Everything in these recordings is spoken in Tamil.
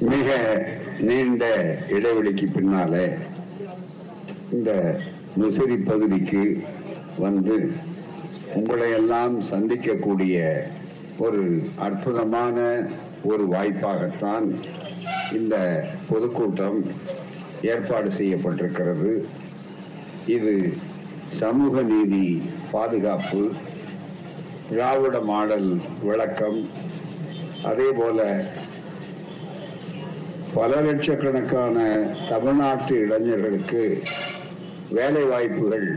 மிக நீண்ட இடைவெளிக்கு பின்னாலே இந்த முசிறி பகுதிக்கு வந்து உங்களை எல்லாம் சந்திக்கக்கூடிய ஒரு அற்புதமான ஒரு வாய்ப்பாகத்தான் இந்த பொதுக்கூட்டம் ஏற்பாடு செய்யப்பட்டிருக்கிறது. இது சமூக நீதி பாதுகாப்பு திராவிட மாடல் விளக்கம் அதே போல பல லட்சக்கணக்கான தமிழ்நாட்டு இளைஞர்களுக்கு வேலை வாய்ப்புகள்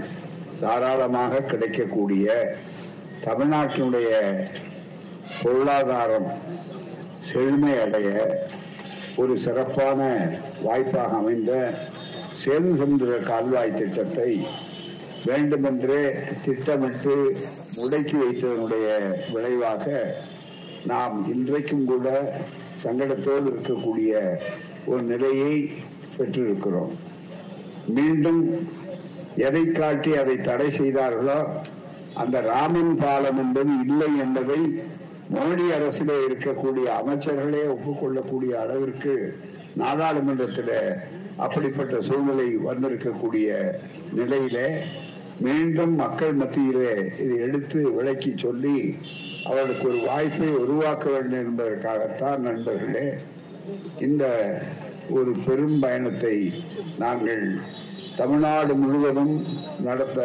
தாராளமாக கிடைக்கக்கூடிய தமிழ்நாட்டினுடைய பொருளாதாரம் செழுமை அடைய ஒரு சிறப்பான வாய்ப்பாக அமைந்த சேது சமுதிர கால்வாய் திட்டத்தை வேண்டுமென்றே திட்டமிட்டு முடக்கி வைத்ததனுடைய விளைவாக நாம் இன்றைக்கும் கூட சங்கடத்தோடு இருக்கக்கூடிய ஒரு நிலையை பெற்றிருக்கிறோம். மீண்டும் எதை காட்டி அதை தடை செய்தார்களோ அந்த ராமன் பாலம் என்பது இல்லை என்பதை மோடி அரசிலே இருக்கக்கூடிய அமைச்சர்களே ஒப்புக்கொள்ளக்கூடிய அளவிற்கு நாடாளுமன்றத்தில் அப்படிப்பட்ட சூழ்நிலை வந்திருக்கக்கூடிய நிலையிலே மீண்டும் மக்கள் மத்தியிலே இதை எடுத்து விளக்கி சொல்லி அவர்களுக்கு ஒரு வாய்ப்பை உருவாக்க வேண்டும் என்பதற்காகத்தான் நண்பர்களே இந்த ஒரு பெரும் பயணத்தை நாங்கள் தமிழ்நாடு முழுவதும் நடத்த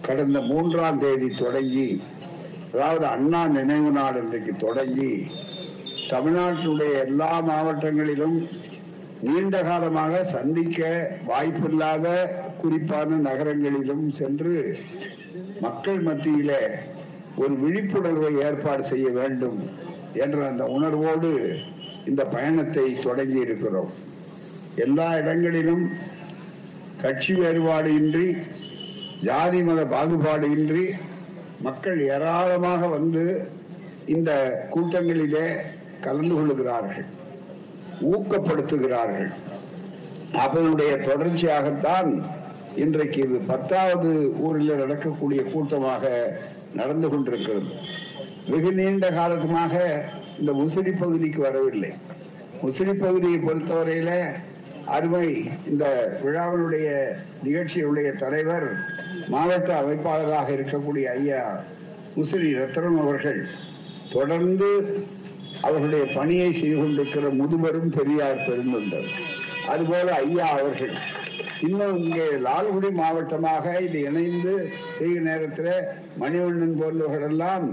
கடந்த மூன்றாம் தேதி தொடங்கி அதாவது அண்ணா நினைவு நாள் இன்றைக்கு தொடங்கி தமிழ்நாட்டினுடைய எல்லா மாவட்டங்களிலும் நீண்ட காலமாக சந்திக்க வாய்ப்பில்லாத குறிப்பான நகரங்களிலும் சென்று மக்கள் மத்தியில ஒரு விழிப்புணர்வை ஏற்பாடு செய்ய வேண்டும் என்ற அந்த உணர்வோடு இந்த பயணத்தை தொடங்கி இருக்கிறோம். எல்லா இடங்களிலும் கட்சி வேறுபாடு இன்றி ஜாதி மத பாகுபாடு இன்றி மக்கள் ஏராளமாக வந்து இந்த கூட்டங்களிலே கலந்து கொள்ளுகிறார்கள் ஊக்கப்படுத்துகிறார்கள். அதனுடைய தொடர்ச்சியாகத்தான் இன்றைக்கு இது பத்தாவது ஊரில் நடக்கக்கூடிய கூட்டமாக நடந்து கொண்டிருக்கிறது. வெகு நீண்ட காலத்துமாக இந்த முசிறி பகுதிக்கு வரவில்லை. முசிறி பகுதியை பொறுத்தவரையில அருமை இந்த விழாவினுடைய நிகழ்ச்சியுடைய தலைவர் மாவட்ட அமைப்பாளராக இருக்கக்கூடிய ஐயா முசிறி ரத்னம் அவர்கள் தொடர்ந்து அவர்களுடைய பணியை செய்து கொண்டிருக்கிற முதுபெரும் பெரியார் பெருந்தொண்டர். அதுபோல ஐயா அவர்கள் இன்னும் இங்கே லால்குடி மாவட்டமாக இது இணைந்து செய்கிற நேரத்தில் மணிவண்ணன் போன்றவர்களெல்லாம்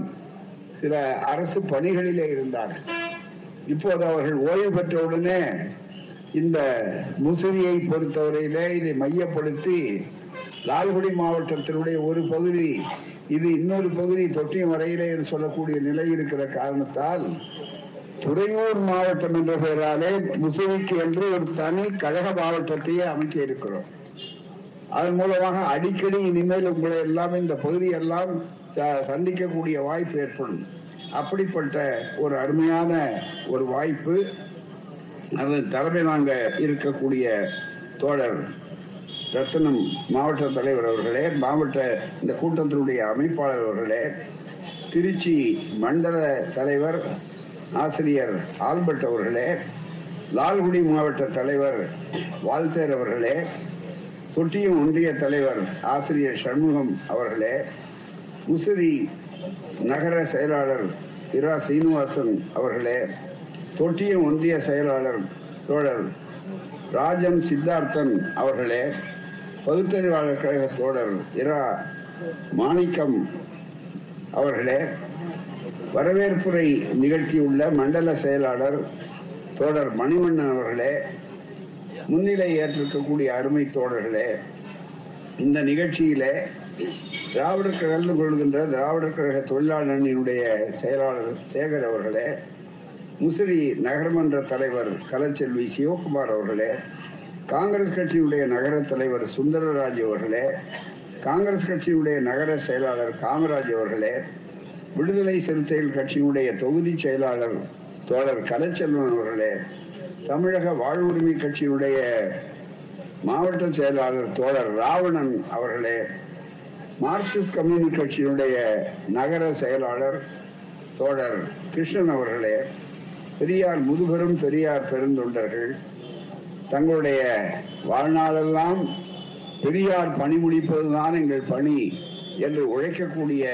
சில அரசு பணிகளிலே இருந்தார்கள். இப்போது அவர்கள் ஓய்வு பெற்றவுடனே இந்த முசிறியை பொறுத்தவரையிலே இதை மையப்படுத்தி லால்குடி மாவட்டத்தினுடைய ஒரு பகுதி இது இன்னொரு பகுதி தொட்டியம் வரையிலே என்று சொல்லக்கூடிய நிலை இருக்கிற காரணத்தால் துறையூர் மாவட்டம் என்ற பெயராலே முசிறிக்கு என்று ஒரு தனி கழக மாவட்டத்தையே அமைக்க இருக்கிறோம் அதன் மூலமாக அடிக்கடி இனிமேல் உங்களை எல்லாம் இந்த பகுதி எல்லாம் சந்திக்கக்கூடிய வாய்ப்பு ஏற்படும். அப்படிப்பட்ட ஒரு அருமையான ஒரு வாய்ப்பு அதன் தலைமை வாங்க இருக்கக்கூடிய தோழர் ரத்தனம் மாவட்ட தலைவர் அவர்களே மாவட்ட இந்த கூட்டத்தினுடைய அமைப்பாளர் அவர்களே திருச்சி மண்டல தலைவர் ஆசிரியர் ஆல்பர்ட் அவர்களே லால்குடி மாவட்ட தலைவர் வால்தேர் அவர்களே தொட்டியம் ஒன்றிய தலைவர் ஆசிரியர் சண்முகம் அவர்களே முசிறி நகர செயலாளர் இரா சீனிவாசன் அவர்களே தொட்டியம் ஒன்றிய செயலாளர் தோழர் ராஜன் சித்தார்த்தன் அவர்களே பகுத்தறிவாளர் கழக தோழர் இரா மாணிக்கம் அவர்களே வரவேற்புரை நிகழ்த்தியுள்ள மண்டல செயலாளர் தோழர் மணிவண்ணன் அவர்களே முன்னிலை ஏற்றிருக்கக்கூடிய அருமை தோழர்களே இந்த நிகழ்ச்சியிலே திராவிடர் கலந்து கொள்கின்ற திராவிடர் கழக தொழிலாளர் அணியினுடைய செயலாளர் சேகர் அவர்களே முசிறி நகரமன்ற தலைவர் கலச்செல்வி சிவகுமார் அவர்களே காங்கிரஸ் கட்சியுடைய நகர தலைவர் சுந்தரராஜ் அவர்களே காங்கிரஸ் கட்சியுடைய நகர செயலாளர் காமராஜ் அவர்களே விடுதலை சிறுத்தைகள் கட்சியினுடைய தொகுதி செயலாளர் தோழர் கலைச்செல்வன் அவர்களே தமிழக வாழ்வுரிமை கட்சியினுடைய மாவட்ட செயலாளர் தோழர் ராவணன் அவர்களே மார்க்சிஸ்ட் கம்யூனிஸ்ட் கட்சியினுடைய நகர செயலாளர் தோழர் கிருஷ்ணன் அவர்களே பெரியார் முதுபெரும் பெரியார் பெருந்தொண்டர்கள் தங்களுடைய வாழ்நாளெல்லாம் பெரியார் பணி முடிப்பதுதான் எங்கள் பணி என்று உழைக்கக்கூடிய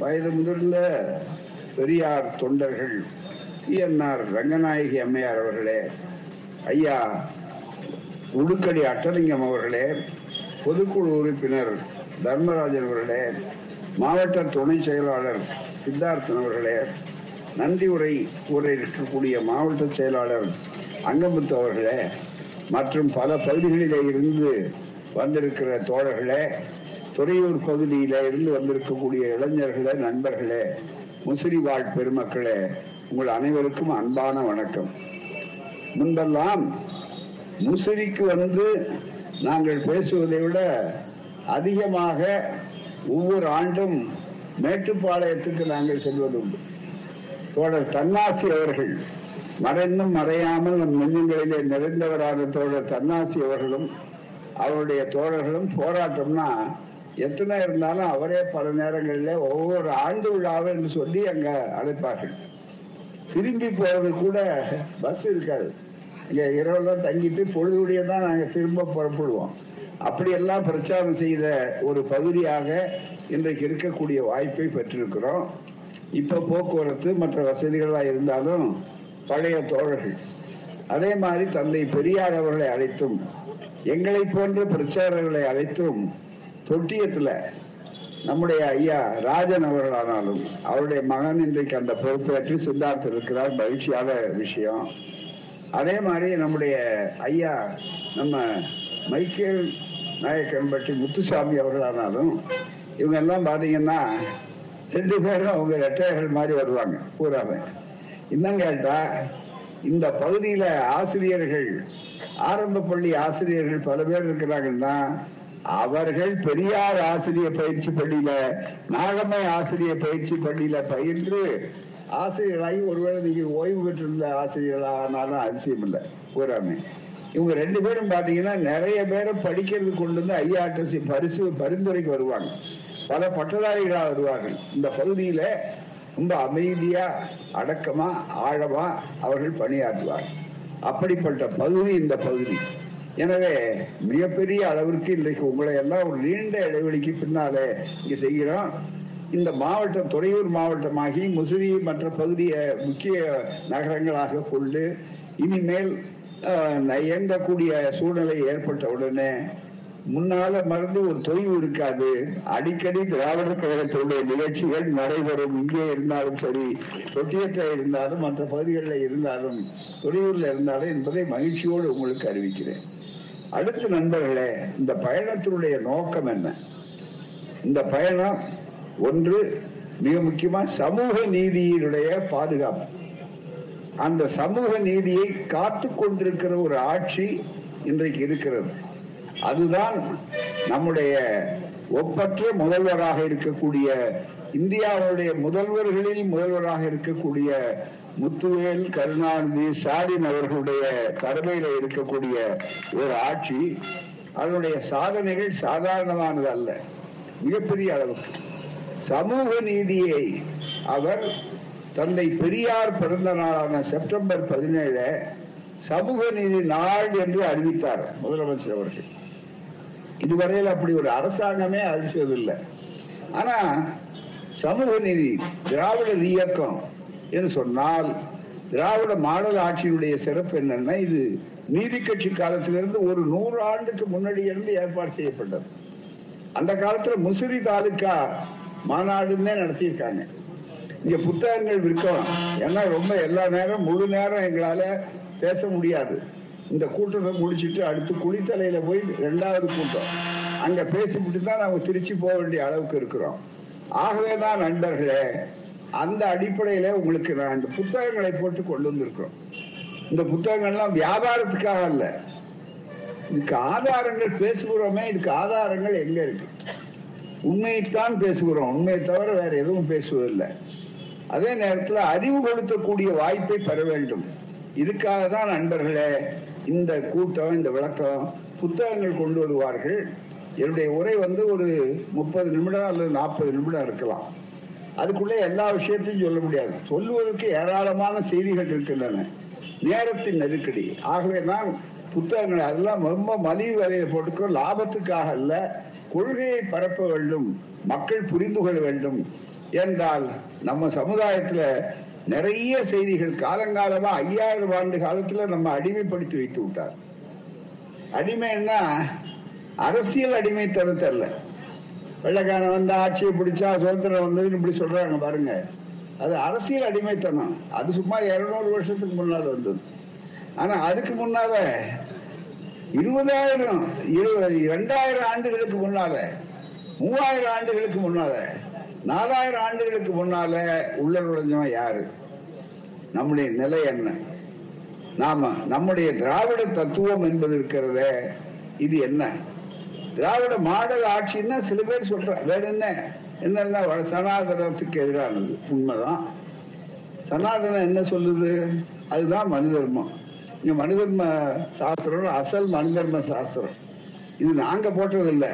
வயது முதிர்ந்த பெரியார் தொண்டர்கள் பிஎன்ஆர் ரங்கநாயகி அம்மையார் அவர்களே ஐயா உடுக்கடி அட்டலிங்கம் அவர்களே பொதுக்குழு உறுப்பினர் தர்மராஜன் அவர்களே மாவட்ட துணை செயலாளர் சித்தார்த்தன் அவர்களே நன்றி உரை கூற இருக்கக்கூடிய மாவட்ட செயலாளர் அங்கமுத்து அவர்களே மற்றும் பல பகுதிகளிலே இருந்து வந்திருக்கிற தோழர்களே துறையூர் பகுதியில இருந்து வந்திருக்கக்கூடிய இளைஞர்களே நண்பர்களே முசிறி வாழ் பெருமக்களே உங்கள் அனைவருக்கும் அன்பான வணக்கம். முன்பெல்லாம் முசிறிக்கு வந்து நாங்கள் பேசுவதை விட அதிகமாக ஒவ்வொரு ஆண்டும் மேட்டுப்பாளையத்துக்கு நாங்கள் செல்வதுண்டு. தோழர் தன்னாசி அவர்கள் மறைந்தும் மறையாமல் நம் நெஞ்சங்களிலே நிறைந்தவரான தோழர் தன்னாசி அவர்களும் அவருடைய தோழர்களும் போராட்டம்னா எத்தனை இருந்தாலும் அவரே பல நேரங்களில் ஒவ்வொரு ஆண்டு விழாவை என்று சொல்லி அங்க அழைப்பார்கள். திரும்பி போறது கூட பஸ் இருக்காது. இங்க இரவெல்லாம் தங்கிட்டு பொழுதுடைய தான் நாங்க திரும்ப புறப்படுவோம். அப்படியெல்லாம் பிரச்சாரம் செய்த ஒரு பகுதியாக இன்றைக்கு இருக்கக்கூடிய வாய்ப்பை பெற்றிருக்கிறோம். இப்ப போக்குவரத்து மற்ற வசதிகளா இருந்தாலும் பழைய தோழர்கள் அதே மாதிரி தந்தை பெரியார் அவர்களை அழைத்தும் எங்களை போன்ற பிரச்சாரர்களை அழைத்தும் தொட்டியத்துல நம்முடைய ஐயா ராஜன் அவர்களானாலும் அவருடைய மகன் இன்றைக்கு அந்த பொறுப்பேற்று சித்தார்த்தம் இருக்கிறார். மகிழ்ச்சியான விஷயம். அதே மாதிரி நம்முடைய ஐயா நம்ம மைக்கேல் நாயக்கன்பட்டி முத்துசாமி அவர்களானாலும் இவங்க எல்லாம் பாத்தீங்கன்னா ரெண்டு பேரும் அவங்க ரெட்டையர்கள் மாதிரி வருவாங்க பூராம இன்னும் கேட்டா இந்த பகுதியில ஆசிரியர்கள் ஆரம்ப பள்ளி ஆசிரியர்கள் பல பேர் இருக்கிறாங்கன்னா அவர்கள் பெரியார் ஆசிரியர் பயிற்சி பள்ளியில நாகம்மை ஆசிரியர் பயிற்சி பள்ளியில பயின்று ஆசிரியராகி ஒருவேளை நீங்க ஓய்வு பெற்றிருந்த ஆசிரியர்களானாலும் அதிசயம் இல்லை பூராமே இவங்க ரெண்டு பேரும் பாத்தீங்கன்னா நிறைய பேரை படிக்கிறது கொண்டு வந்து ஐஆர்டிசி பரிசு பரிந்துரைக்கு வருவாங்க. பல பட்டதாரிகளா வருவார்கள். இந்த பகுதியில ரொம்ப அமைதியா அடக்கமா ஆழமா அவர்கள் பணியாற்றுவார்கள். அப்படிப்பட்ட பகுதி இந்த பகுதி. எனவே மிகப்பெரிய அளவிற்கு இன்றைக்கு உங்களை எல்லாம் ஒரு நீண்ட இடைவெளிக்கு பின்னாலே இங்க செய்கிறோம். இந்த மாவட்டம் துறையூர் மாவட்டமாகி முசிறி மற்ற பகுதியை முக்கிய நகரங்களாக கொண்டு இனிமேல் இயங்கக்கூடிய சூழ்நிலை ஏற்பட்ட உடனே முன்னால மறந்து ஒரு தொய்வு இருக்காது. அடிக்கடி திராவிட கழகத்தினுடைய நிகழ்ச்சிகள் நடைபெறும். இங்கே இருந்தாலும் சரி தொட்டியத்தில் இருந்தாலும் மற்ற பகுதிகளில் இருந்தாலும் தொழிலூர்ல இருந்தாலும் என்பதை மகிழ்ச்சியோடு உங்களுக்கு அறிவிக்கிறேன். அடுத்த நண்பர்களே இந்த பயணத்தினுடைய நோக்கம் என்ன? இந்த பயணம் ஒன்று மிக முக்கியமா சமூக நீதியினுடைய பாதுகாப்பு. அந்த சமூக நீதியை காத்து கொண்டிருக்கிற ஒரு ஆட்சி இன்றைக்கு இருக்கிறது. அதுதான் நம்முடைய ஒப்பற்ற முதல்வராக இருக்கக்கூடிய இந்தியாவுடைய முதல்வர்களில் முதல்வராக இருக்கக்கூடிய முத்துவேல் கருணாநிதி ஸ்டாலின் அவர்களுடைய தலைமையில இருக்கக்கூடிய ஒரு ஆட்சி அதனுடைய சாதனைகள் சாதாரணமானது அல்ல. மிகப்பெரிய அளவுக்கு. சமூக நீதியை அவர் தந்தை பெரியார் பிறந்த நாளான செப்டம்பர் பதினேழு சமூக நீதி நாள் என்று அறிவித்தார் முதலமைச்சர் அவர்கள். இதுவரையில் அப்படி ஒரு அரசாங்கமே அறிவித்ததில்லை. ஆனா சமூக நீதி திராவிட இயக்கம் என்று சொன்னால் திராவிட மாடல் ஆட்சியினுடைய சிறப்பு என்னன்னா இது நீதி கட்சி காலத்திலிருந்து ஒரு நூறு ஆண்டுக்கு முன்னாடி இருந்து ஏற்பாடு செய்யப்பட்டது. அந்த காலத்துல முசிறி தாலுக்கா மாநாடுன்னே நடத்தியிருக்காங்க. இங்க புத்தகங்கள் விற்கலாம். ஏன்னா ரொம்ப எல்லா நேரம் முழு நேரம் எங்களால பேச முடியாது. இந்த கூட்டத்தை முடிச்சிட்டு அடுத்து குளித்தலையில போய் ரெண்டாவது கூட்டம். அங்க பேசிவிட்டு தான் நாங்க திருச்சி போக வேண்டிய அளவுக்கு இருக்கிறோம். ஆகவேதான் நண்பர்களே அந்த அடிப்படையில உங்களுக்கு நான் இந்த புத்தகங்களை போட்டு கொண்டு வந்திருக்கிறோம். இந்த புத்தகங்கள்லாம் வியாபாரத்துக்காக அல்ல. இதுக்கு ஆதாரங்கள் பேசுகிறோமே இதுக்கு ஆதாரங்கள் எங்க இருக்கு? உண்மையைத்தான் பேசுகிறோம். உண்மையை தவிர வேற எதுவும் பேசுவதில்லை. அதே நேரத்தில் அறிவு கொடுத்தக்கூடிய வாய்ப்பை பெற வேண்டும். இதுக்காக தான் நண்பர்களே இந்த கூட்டம் இந்த விளக்கம் புத்தகங்கள் கொண்டு வருவார்கள். என்னுடைய உரை வந்து ஒரு முப்பது நிமிடம் அல்லது நாற்பது நிமிடம் இருக்கலாம். அதுக்குள்ளே எல்லா விஷயத்தையும் சொல்ல முடியாது. சொல்லுவதற்கு ஏராளமான செய்திகள் இருக்கின்றன. நேரத்தின் நெருக்கடி. ஆகவே தான் புத்தகங்கள் அதெல்லாம் ரொம்ப மலிவு வரையை போட்டுக்கோ. லாபத்துக்காக அல்ல கொள்கையை பரப்ப வேண்டும் மக்கள் புரிந்து கொள்ள வேண்டும் என்றால் நம்ம சமுதாயத்துல நிறைய செய்திகள் காலங்காலமா ஐயாயிரம் ஆண்டு காலத்துல நம்ம அடிமைப்படுத்தி வைத்து விட்டார். அடிமைன்னா அரசியல் அடிமைத்தனத்தை அல்ல. வெள்ளக்காரன் வந்து ஆட்சியை பிடிச்சா சுதந்திரம் வந்ததுன்னு இப்படி சொல்றாங்க பாருங்க. அது அரசியல் அடிமைத்தனம். அது சும்மா இருநூறு வருஷத்துக்கு முன்னால வந்தது. ஆனா அதுக்கு முன்னால இருபதாயிரம் இருபது இரண்டாயிரம் ஆண்டுகளுக்கு முன்னால மூவாயிரம் ஆண்டுகளுக்கு முன்னால நாலாயிரம் ஆண்டுகளுக்கு முன்னால உள்ள நுழைஞ்சவன் யாரு? நம்முடைய நிலை என்ன? நாம நம்முடைய திராவிட தத்துவம் என்பது இருக்கிறத இது என்ன? திராவிட மாடல் ஆட்சின்னா சில பேர் சொல்ற வேற என்ன? என்னன்னா சனாதனத்துக்கு எதிரானது உண்மைதான். சனாதனம் என்ன சொல்லுது? அதுதான் மனிதர்மம் இங்க மனுதர்ம சாஸ்திரம் அசல் மனிதர்ம சாஸ்திரம். இது நாங்க போட்டது இல்லை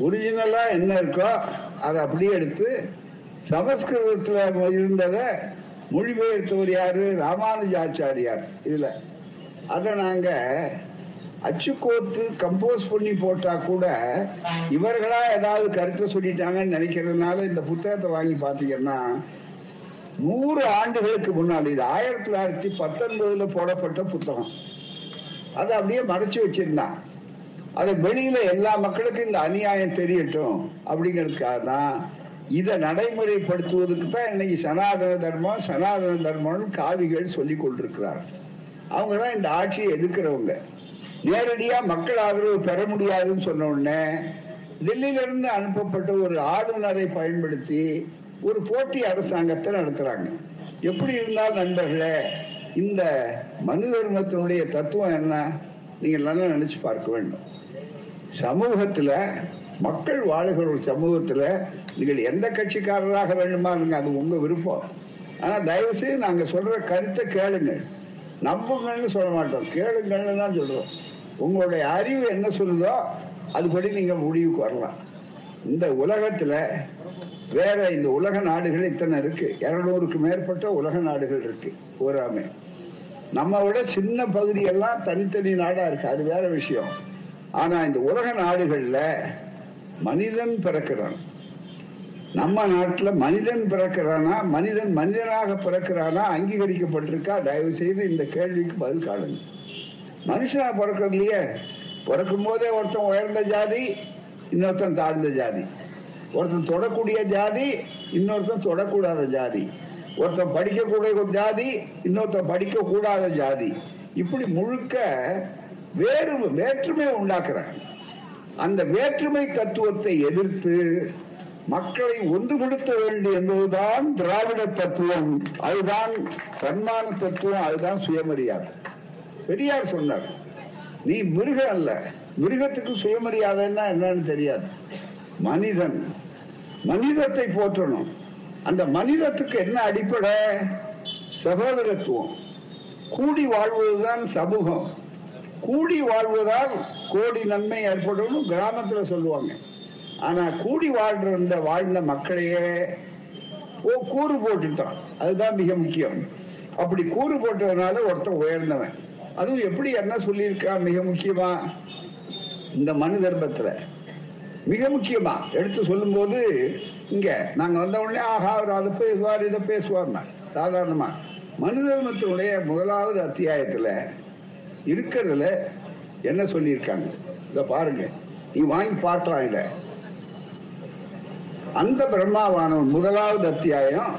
ஒரிஜினலா என்ன இருக்கோ அதை அப்படியே எடுத்து சமஸ்கிருதத்துல இருந்ததை மொழிபெயர்த்தவர் யாரு? ராமானுஜாச்சாரியார். இதுல. அதை நாங்க அச்சுக்கோத்து கம்போஸ் பண்ணி போட்டா கூட இவர்களா ஏதாவது கருத்தை சொல்லிட்டாங்கன்னு நினைக்கிறதுனால இந்த புத்தகத்தை வாங்கி பாத்தீங்கன்னா நூறு ஆண்டுகளுக்கு முன்னால் இது ஆயிரத்தி தொள்ளாயிரத்தி பத்தொன்பதுல போடப்பட்ட புத்தகம். அதை அப்படியே மறைச்சு வச்சிருந்தான். அது வெளியில எல்லா மக்களுக்கும் இந்த அநியாயம் தெரியட்டும் அப்படிங்கிறதுக்காக தான் இதை நடைமுறைப்படுத்துவதற்கு தான் இன்னைக்கு சனாதன தர்மம் சனாதன தர்மம்னு காவிகள் சொல்லி கொண்டிருக்கிறார் அவங்க தான் இந்த ஆட்சியை எதிர்க்கிறவங்க. நேரடியா மக்கள் ஆதரவு பெற முடியாதுன்னு சொன்ன உடனே டெல்லியிலிருந்து அனுப்பப்பட்ட ஒரு ஆளுநரை பயன்படுத்தி ஒரு போட்டி அரசாங்கத்தை நடத்துறாங்க. எப்படி இருந்தால் நண்பர்களே இந்த மனு தர்மத்தினுடைய தத்துவம் என்ன? நீங்க நல்லா நினைச்சு பார்க்க வேண்டும். சமூகத்துல மக்கள் வாழுகிற ஒரு சமூகத்துல நீங்கள் எந்த கட்சிக்காரராக வேண்டுமா இருங்க அது உங்க விருப்பம். ஆனா தயவு செய்து நாங்க சொல்ற கருத்தை கேளுங்க நம்புங்கள்னு சொல்ல மாட்டோம். கேளுங்கள்னு தான் சொல்றோம். உங்களுடைய அறிவு என்ன சொல்லுதோ அதுபடி நீங்க முடிவுக்கு வரலாம். இந்த உலகத்துல வேற இந்த உலக நாடுகள் இத்தனை இருக்கு. இருநூறுக்கு மேற்பட்ட உலக நாடுகள் இருக்கு. பூராமே. நம்ம விட சின்ன பகுதியெல்லாம் தனித்தனி நாடா இருக்கு. அது வேற விஷயம். ஆனா இந்த உலக நாடுகள்ல மனிதன் பிறக்கிறான். நம்ம நாட்டுல மனிதன் பிறக்கிறானா? மனிதன் மனிதனாக பிறக்கிறானா? அங்கீகரிக்கப்பட்டிருக்கா? தயவு செய்து இந்த கேள்விக்கு பதில் காணுங்க மனுஷனா பிறக்கிறதுலயே பிறக்கும் போதே ஒருத்தன் உயர்ந்த ஜாதி இன்னொருத்தன் தாழ்ந்த ஜாதி. ஒருத்தன் தொடக்கூடிய ஜாதி இன்னொருத்தன் தொடக்கூடாத ஜாதி. ஒருத்தன் படிக்கக்கூடிய ஜாதி இன்னொருத்தன் படிக்க கூடாத ஜாதி. இப்படி முழுக்க வேறு வேற்றுமை உண்டாக்குறாங்க. அந்த வேற்றுமை தத்துவத்தை எதிர்த்து மக்களை ஒன்றுபடுத்த வேண்டும் என்பதுதான் திராவிட தத்துவம். அதுதான் சன்மான தத்துவம் அதுதான் சுயமரியாதை. பெரியார் சொன்னார் நீ மிருகம் அல்ல. மிருகத்துக்கு சுயமரியாதைன்னா என்னன்னு தெரியாது. மனிதன். மனிதத்தை போற்றணும். அந்த மனிதத்துக்கு என்ன அடிப்படை? சகோதரத்துவம். கூடி வாழ்வதுதான் சமூகம். கூடி வாழ்வதால் கோடி நன்மை ஏற்படும் கிராமத்துல சொல்லுவாங்க. ஆனா கூடி வாழ்ந்த வாழ்ந்த மக்களையே ஓ கூறு போட்டுட்டான். அதுதான் மிக முக்கியம். அப்படி கூறு போட்டதுனால ஒருத்தன் உயர்ந்தவன். அதுவும் எப்படி என்ன சொல்லியிருக்கா? மிக முக்கியமா இந்த மனு தர்மத்துல. மிக முக்கியமா. எடுத்து சொல்லும் போது இங்க நாங்க வந்த உடனே ஆஹா அவர் அதை பேசுவார் இதை பேசுவார் சாதாரணமா. மனு தர்மத்தினுடைய முதலாவது அத்தியாயத்துல இருக்கிறதுல என்ன சொல்லியிருக்காங்க? இத பாருங்க. நீ வாங்கி பார்க்கலாம் இத. அந்த பிரம்மாவானவன் முதலாவது அத்தியாயம்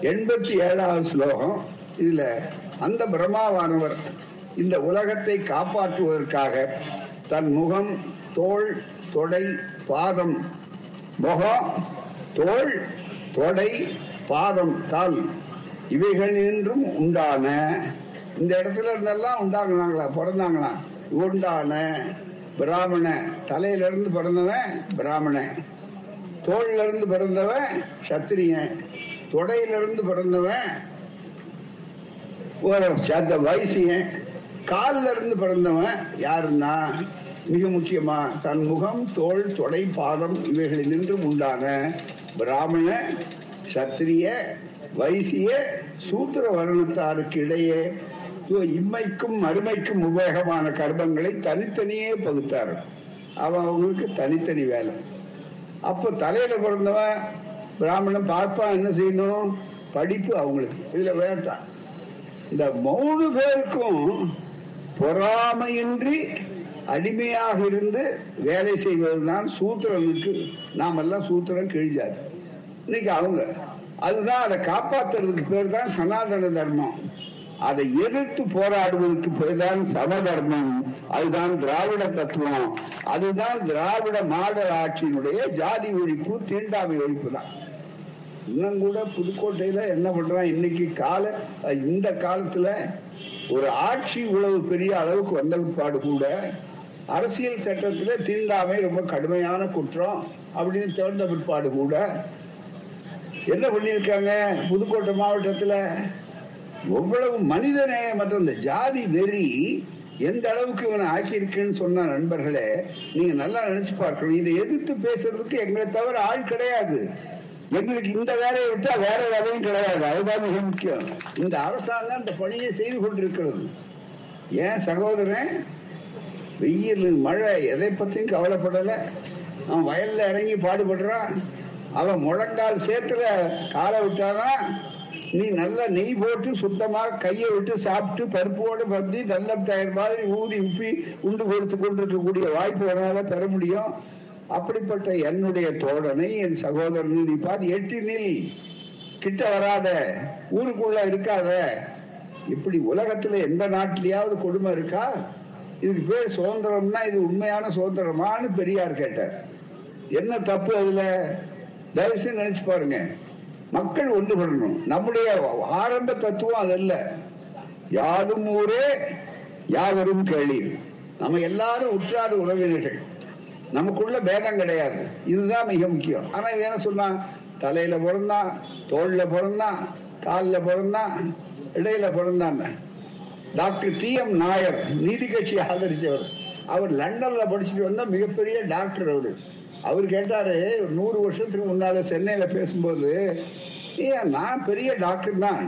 எண்பத்தி ஏழாவது ஸ்லோகம். இதுல அந்த பிரம்மாவானவர் இந்த உலகத்தை காப்பாற்றுவதற்காக தன் முகம் தோல் தொடை பாதம் முகம் தோல் தொடை பாதம் கால் இவைகளின்றும் உண்டான இந்த இடத்துல இருந்தெல்லாம் உண்டாங்கினாங்களா பிறந்தாங்களா? உண்டான பிராமண தலையில இருந்து பிறந்தவன் பிராமணன் தோல்ல இருந்து பிறந்தவன் சத்திரியன் தொடையிலிருந்து பிறந்தவன் ஒரு வைசியன். காலில் இருந்து பிறந்தவன் யாருன்னா? மிக முக்கியமா தன் முகம் தோல் தொடை பாதம் இவைகளில் நின்றும் உண்டான பிராமண சத்திரிய வைசிய சூத்திர வருணத்தாருக்கு இடையே இம்மைக்கும் மறுமைக்கும் உபயோகமான கர்மங்களை தனித்தனியே பகுத்தார். அவன் அவங்களுக்கு தனித்தனி வேலை. அப்போ தலையில பிறந்தவன் பிராமணன் பார்ப்பான் என்ன செய்யணும்? படிப்பு அவங்களுக்கு. இதுல வேண்டாம். இந்த மூணு பேருக்கும் பொறாமையின்றி அடிமையாக இருந்து வேலை செய்வதுதான் சூத்திரனுக்கு நாம் எல்லாம் சூத்திரம் கிழிஞ்சாரு இன்னைக்கு அவங்க அதுதான் அதை காப்பாத்துறதுக்கு பேர் தான் சனாதன தர்மம். அதை எதிர்த்து போராடுவதற்கு பேர் தான் சமதர்மம். அதுதான் திராவிட தத்துவம். அதுதான் திராவிட மாடல் ஆட்சியினுடைய ஜாதி ஒழிப்பு தீண்டாமை ஒழிப்பு தான் இன்னும் கூட புதுக்கோட்டையில என்ன பண்றான்? இன்னைக்கு கால இந்த காலத்துல ஒரு ஆட்சி இவ்வளவு பெரிய அளவுக்கு வந்த பிற்பாடு கூட அரசியல் சட்டத்துல தீண்டாமை ரொம்ப கடுமையான குற்றம் அப்படின்னு திறந்த பிற்பாடு கூட என்ன பண்ணியிருக்காங்க? புதுக்கோட்டை மாவட்டத்துல எவ்வளவு மனிதநேய மற்றும் இந்த ஜாதி வெறி எந்த அளவுக்கு இவனை ஆக்கியிருக்குன்னு சொன்ன நண்பர்களே நீங்க நல்லா நினைச்சு பார்க்கணும். இதை எதிர்த்து பேசுறதுக்கு எங்களை தவிர ஆள் கிடையாது. எங்களுக்கு இந்த வேலையை விட்டா வேற வேலையும் கிடையாது? அதுதான் மிக முக்கியம். இந்த அரசாங்கம் இந்த பணியை செய்து கொண்டிருக்கிறது. ஏன் சகோதரன்? வெயில் மழை எதை பத்தியும் கவலைப்படல. அவன் வயல்ல இறங்கி பாடுபடுறான். அவன் முழங்கால் சேத்துல காலை விட்டாதான் நீ நல்லா நெய் போட்டு சுத்தமா கையை விட்டு சாப்பிட்டு பருப்போடு பந்தி நல்ல தயார் மாதிரி ஊதி உப்பி உண்டு கொடுத்து கொண்டிருக்கக்கூடிய வாய்ப்பு என்னால பெற முடியும். அப்படிப்பட்ட என்னுடைய தோழனை என் சகோதரன் நீ பார்த்து எட்டினில் கிட்ட வராத ஊருக்குள்ள இருக்காத இப்படி உலகத்துல எந்த நாட்டிலேயாவது கொடுமை இருக்கா? இதுக்கு பேர் சுதந்திரம்னா இது உண்மையான சுதந்திரமான்னு பெரியார் கேட்டார். என்ன தப்பு அதுல? தயவுசெய்து நினைச்சு பாருங்க. மக்கள் ஒன்றுபடணும். நம்முடைய ஆரம்ப தத்துவம் அதல்ல யாரும் ஊரே யாவரும் கேள்வி நம்ம எல்லாரும் உற்றார் உறவினர்கள். நமக்குள்ள பேதம் கிடையாது. இதுதான் மிக முக்கியம். ஆனா என்ன சொன்னான் தலையில பிறந்தான் தோல்ல பிறந்தான் காலில் பிறந்தான் இடையில பிறந்தான் டாக்டர் டி எம் நாயர் நீதி கட்சி ஆதரிச்சவர் அவர் லண்டன்ல படிச்சுட்டு வந்தா மிகப்பெரிய டாக்டர் அவரு. அவர் கேட்டாரு நூறு வருஷத்துக்கு முன்னால சென்னையில பேசும்போது ஏன் நான் பெரிய டாக்டர் தான்.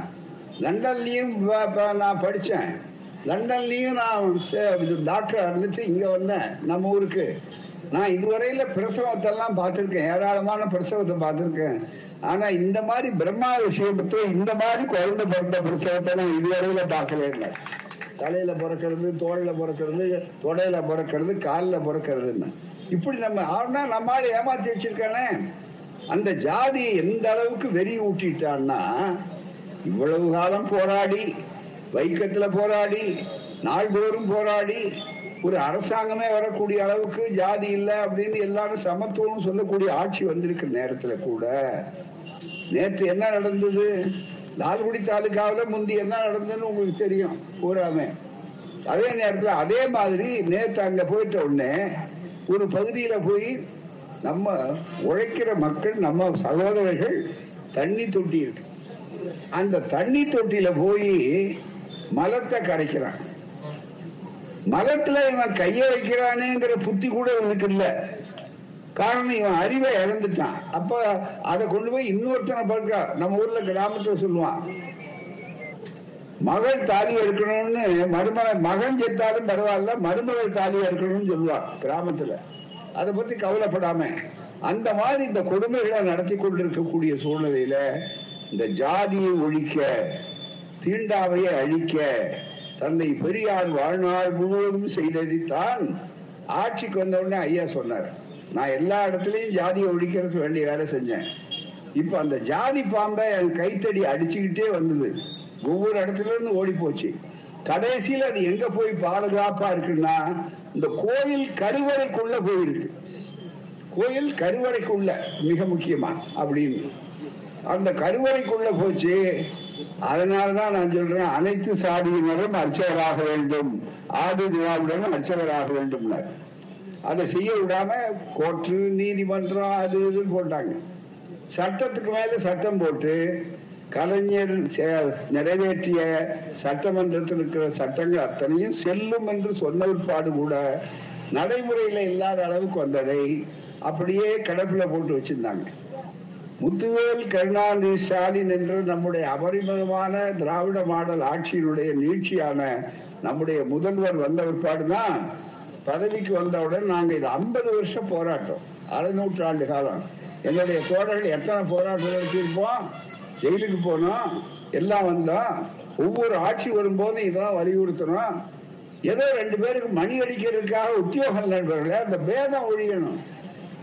லண்டன்லயும் நான் படிச்சேன். லண்டன்லயும் நான் டாக்டர் இருந்துச்சு இங்க வந்தேன் நம்ம ஊருக்கு. நான் இதுவரையில பிரசவத்தை எல்லாம் பார்த்திருக்கேன். ஏராளமான பிரசவத்தை பார்த்திருக்கேன். ஆனா இந்த மாதிரி பிரம்மா விஷயத்தை இந்த மாதிரி குழந்தை பிறந்த பிரசவத்தை நான் இதுவரையில பார்க்கவே இல்லை. தலையில பிறக்கிறது தோல்ல பிறக்கிறது தொடையில பிறக்கிறது காலில் பிறக்கிறதுன்னு. இப்படி நம்ம ஆனா நம்மால ஏமாத்தி வச்சிருக்கானே. அந்த ஜாதி எந்த அளவுக்கு வெறி ஊட்டிட்டான்னா இவ்வளவு காலம் போராடி வைக்கத்துல போராடி நாள்தோறும் போராடி ஒரு அரசாங்கமே வரக்கூடிய அளவுக்கு ஜாதி இல்லை அப்படின்னு எல்லாரும் சமத்துவம் சொல்லக்கூடிய ஆட்சி வந்திருக்கிற நேரத்துல கூட. நேற்று என்ன நடந்தது? லால்குடி தாலுகாவில் முந்தி என்ன நடந்ததுன்னு உங்களுக்கு தெரியும் பூராமே. அதே நேரத்தில் அதே மாதிரி நேற்று அங்கே போயிட்ட உடனே ஒரு பகுதியில் போய் நம்ம உழைக்கிற மக்கள் நம்ம சகோதரர்கள் தண்ணி தொட்டி இருக்கு. அந்த தண்ணி தொட்டியில போய் மலத்தை கரைக்கிறான் மகட்டுல இவன் கைய வைக்கிறானேங்கிற புத்தி கூட இவனுக்கு இல்ல. காரணம் இவன் அறிவை இழந்துட்டான். அப்ப அதை கொண்டு போய் இன்னொருத்தனை பார்க்க நம்ம ஊர்ல கிராமத்துல சொல்லுவான். மகள் தாலி எடுக்கணும்னு மருமக மகன் செத்தாலும் பரவாயில்ல மருமகள் தாலி எடுக்கணும்னு சொல்லுவான் கிராமத்துல. அதை பத்தி கவலைப்படாம. அந்த மாதிரி இந்த கொடுமைகளை நடத்தி கொண்டிருக்கக்கூடிய சூழ்நிலையில இந்த ஜாதியை ஒழிக்க தீண்டாவையை அழிக்க தந்தை பெரியார் வாழ்நாள் முழுவதும் செய்ததைத்தான் ஆட்சிக்கு வந்த உடனே ஐயா சொன்னார் நான் எல்லா இடத்துலயும் ஜாதியை ஒழிக்கிறதுக்கு வேண்டிய வேலை செஞ்சேன். இப்ப அந்த ஜாதி பாம்பை என் கைத்தடி அடிச்சுக்கிட்டே வந்தது. ஒவ்வொரு இடத்துல இருந்து ஓடி போச்சு. கடைசியில் அது எங்க போய் பாதுகாப்பா இருக்குன்னா இந்த கோயில் கருவறைக்குள்ள போயிருக்கு. கோயில் கருவறைக்குள்ள மிக முக்கியமா? அப்படின்னு அந்த கருவறைக்குள்ள போச்சு. அதனாலதான் நான் சொல்றேன் அனைத்து சாதியினரும் அர்ச்சகராக வேண்டும். ஆதி திராவிடனும் அர்ச்சகராக வேண்டும் அதை செய்ய விடாம கோர்ட்டு நீதிமன்றம் அது இதுன்னு போட்டாங்க. சட்டத்துக்கு மேல சட்டம் போட்டு கலைஞர் நிறைவேற்றிய சட்டமன்றத்தில் இருக்கிற சட்டங்கள் அத்தனையும் செல்லும் என்று சொன்ன உட்பாடு கூட நடைமுறையில இல்லாத அளவுக்கு வந்ததை அப்படியே கடப்பில் போட்டு வச்சிருந்தாங்க. முத்துவேல் கருணாநிதி ஸ்டாலின் என்று நம்முடைய அபரிமிதமான திராவிட மாடல் ஆட்சியினுடைய நீட்சியான நம்முடைய முதல்வர் வந்த பிற்பாடுதான் பதவிக்கு வந்தவுடன் நாங்கள் இது ஐம்பது வருஷம் போராட்டம் அரை நூற்றாண்டு காலம். எங்களுடைய தோழர்கள் எத்தனை போராட்டம் நடத்தியிருப்போம் ஜெயிலுக்கு போனோம் எல்லாம் வந்தோம். ஒவ்வொரு ஆட்சி வரும்போது இதெல்லாம் வலியுறுத்தணும். ஏதோ ரெண்டு பேருக்கு மணி அடிக்கிறதுக்காக உத்தியோகம் நண்பர்களே அந்த பேதம் ஒழியணும்.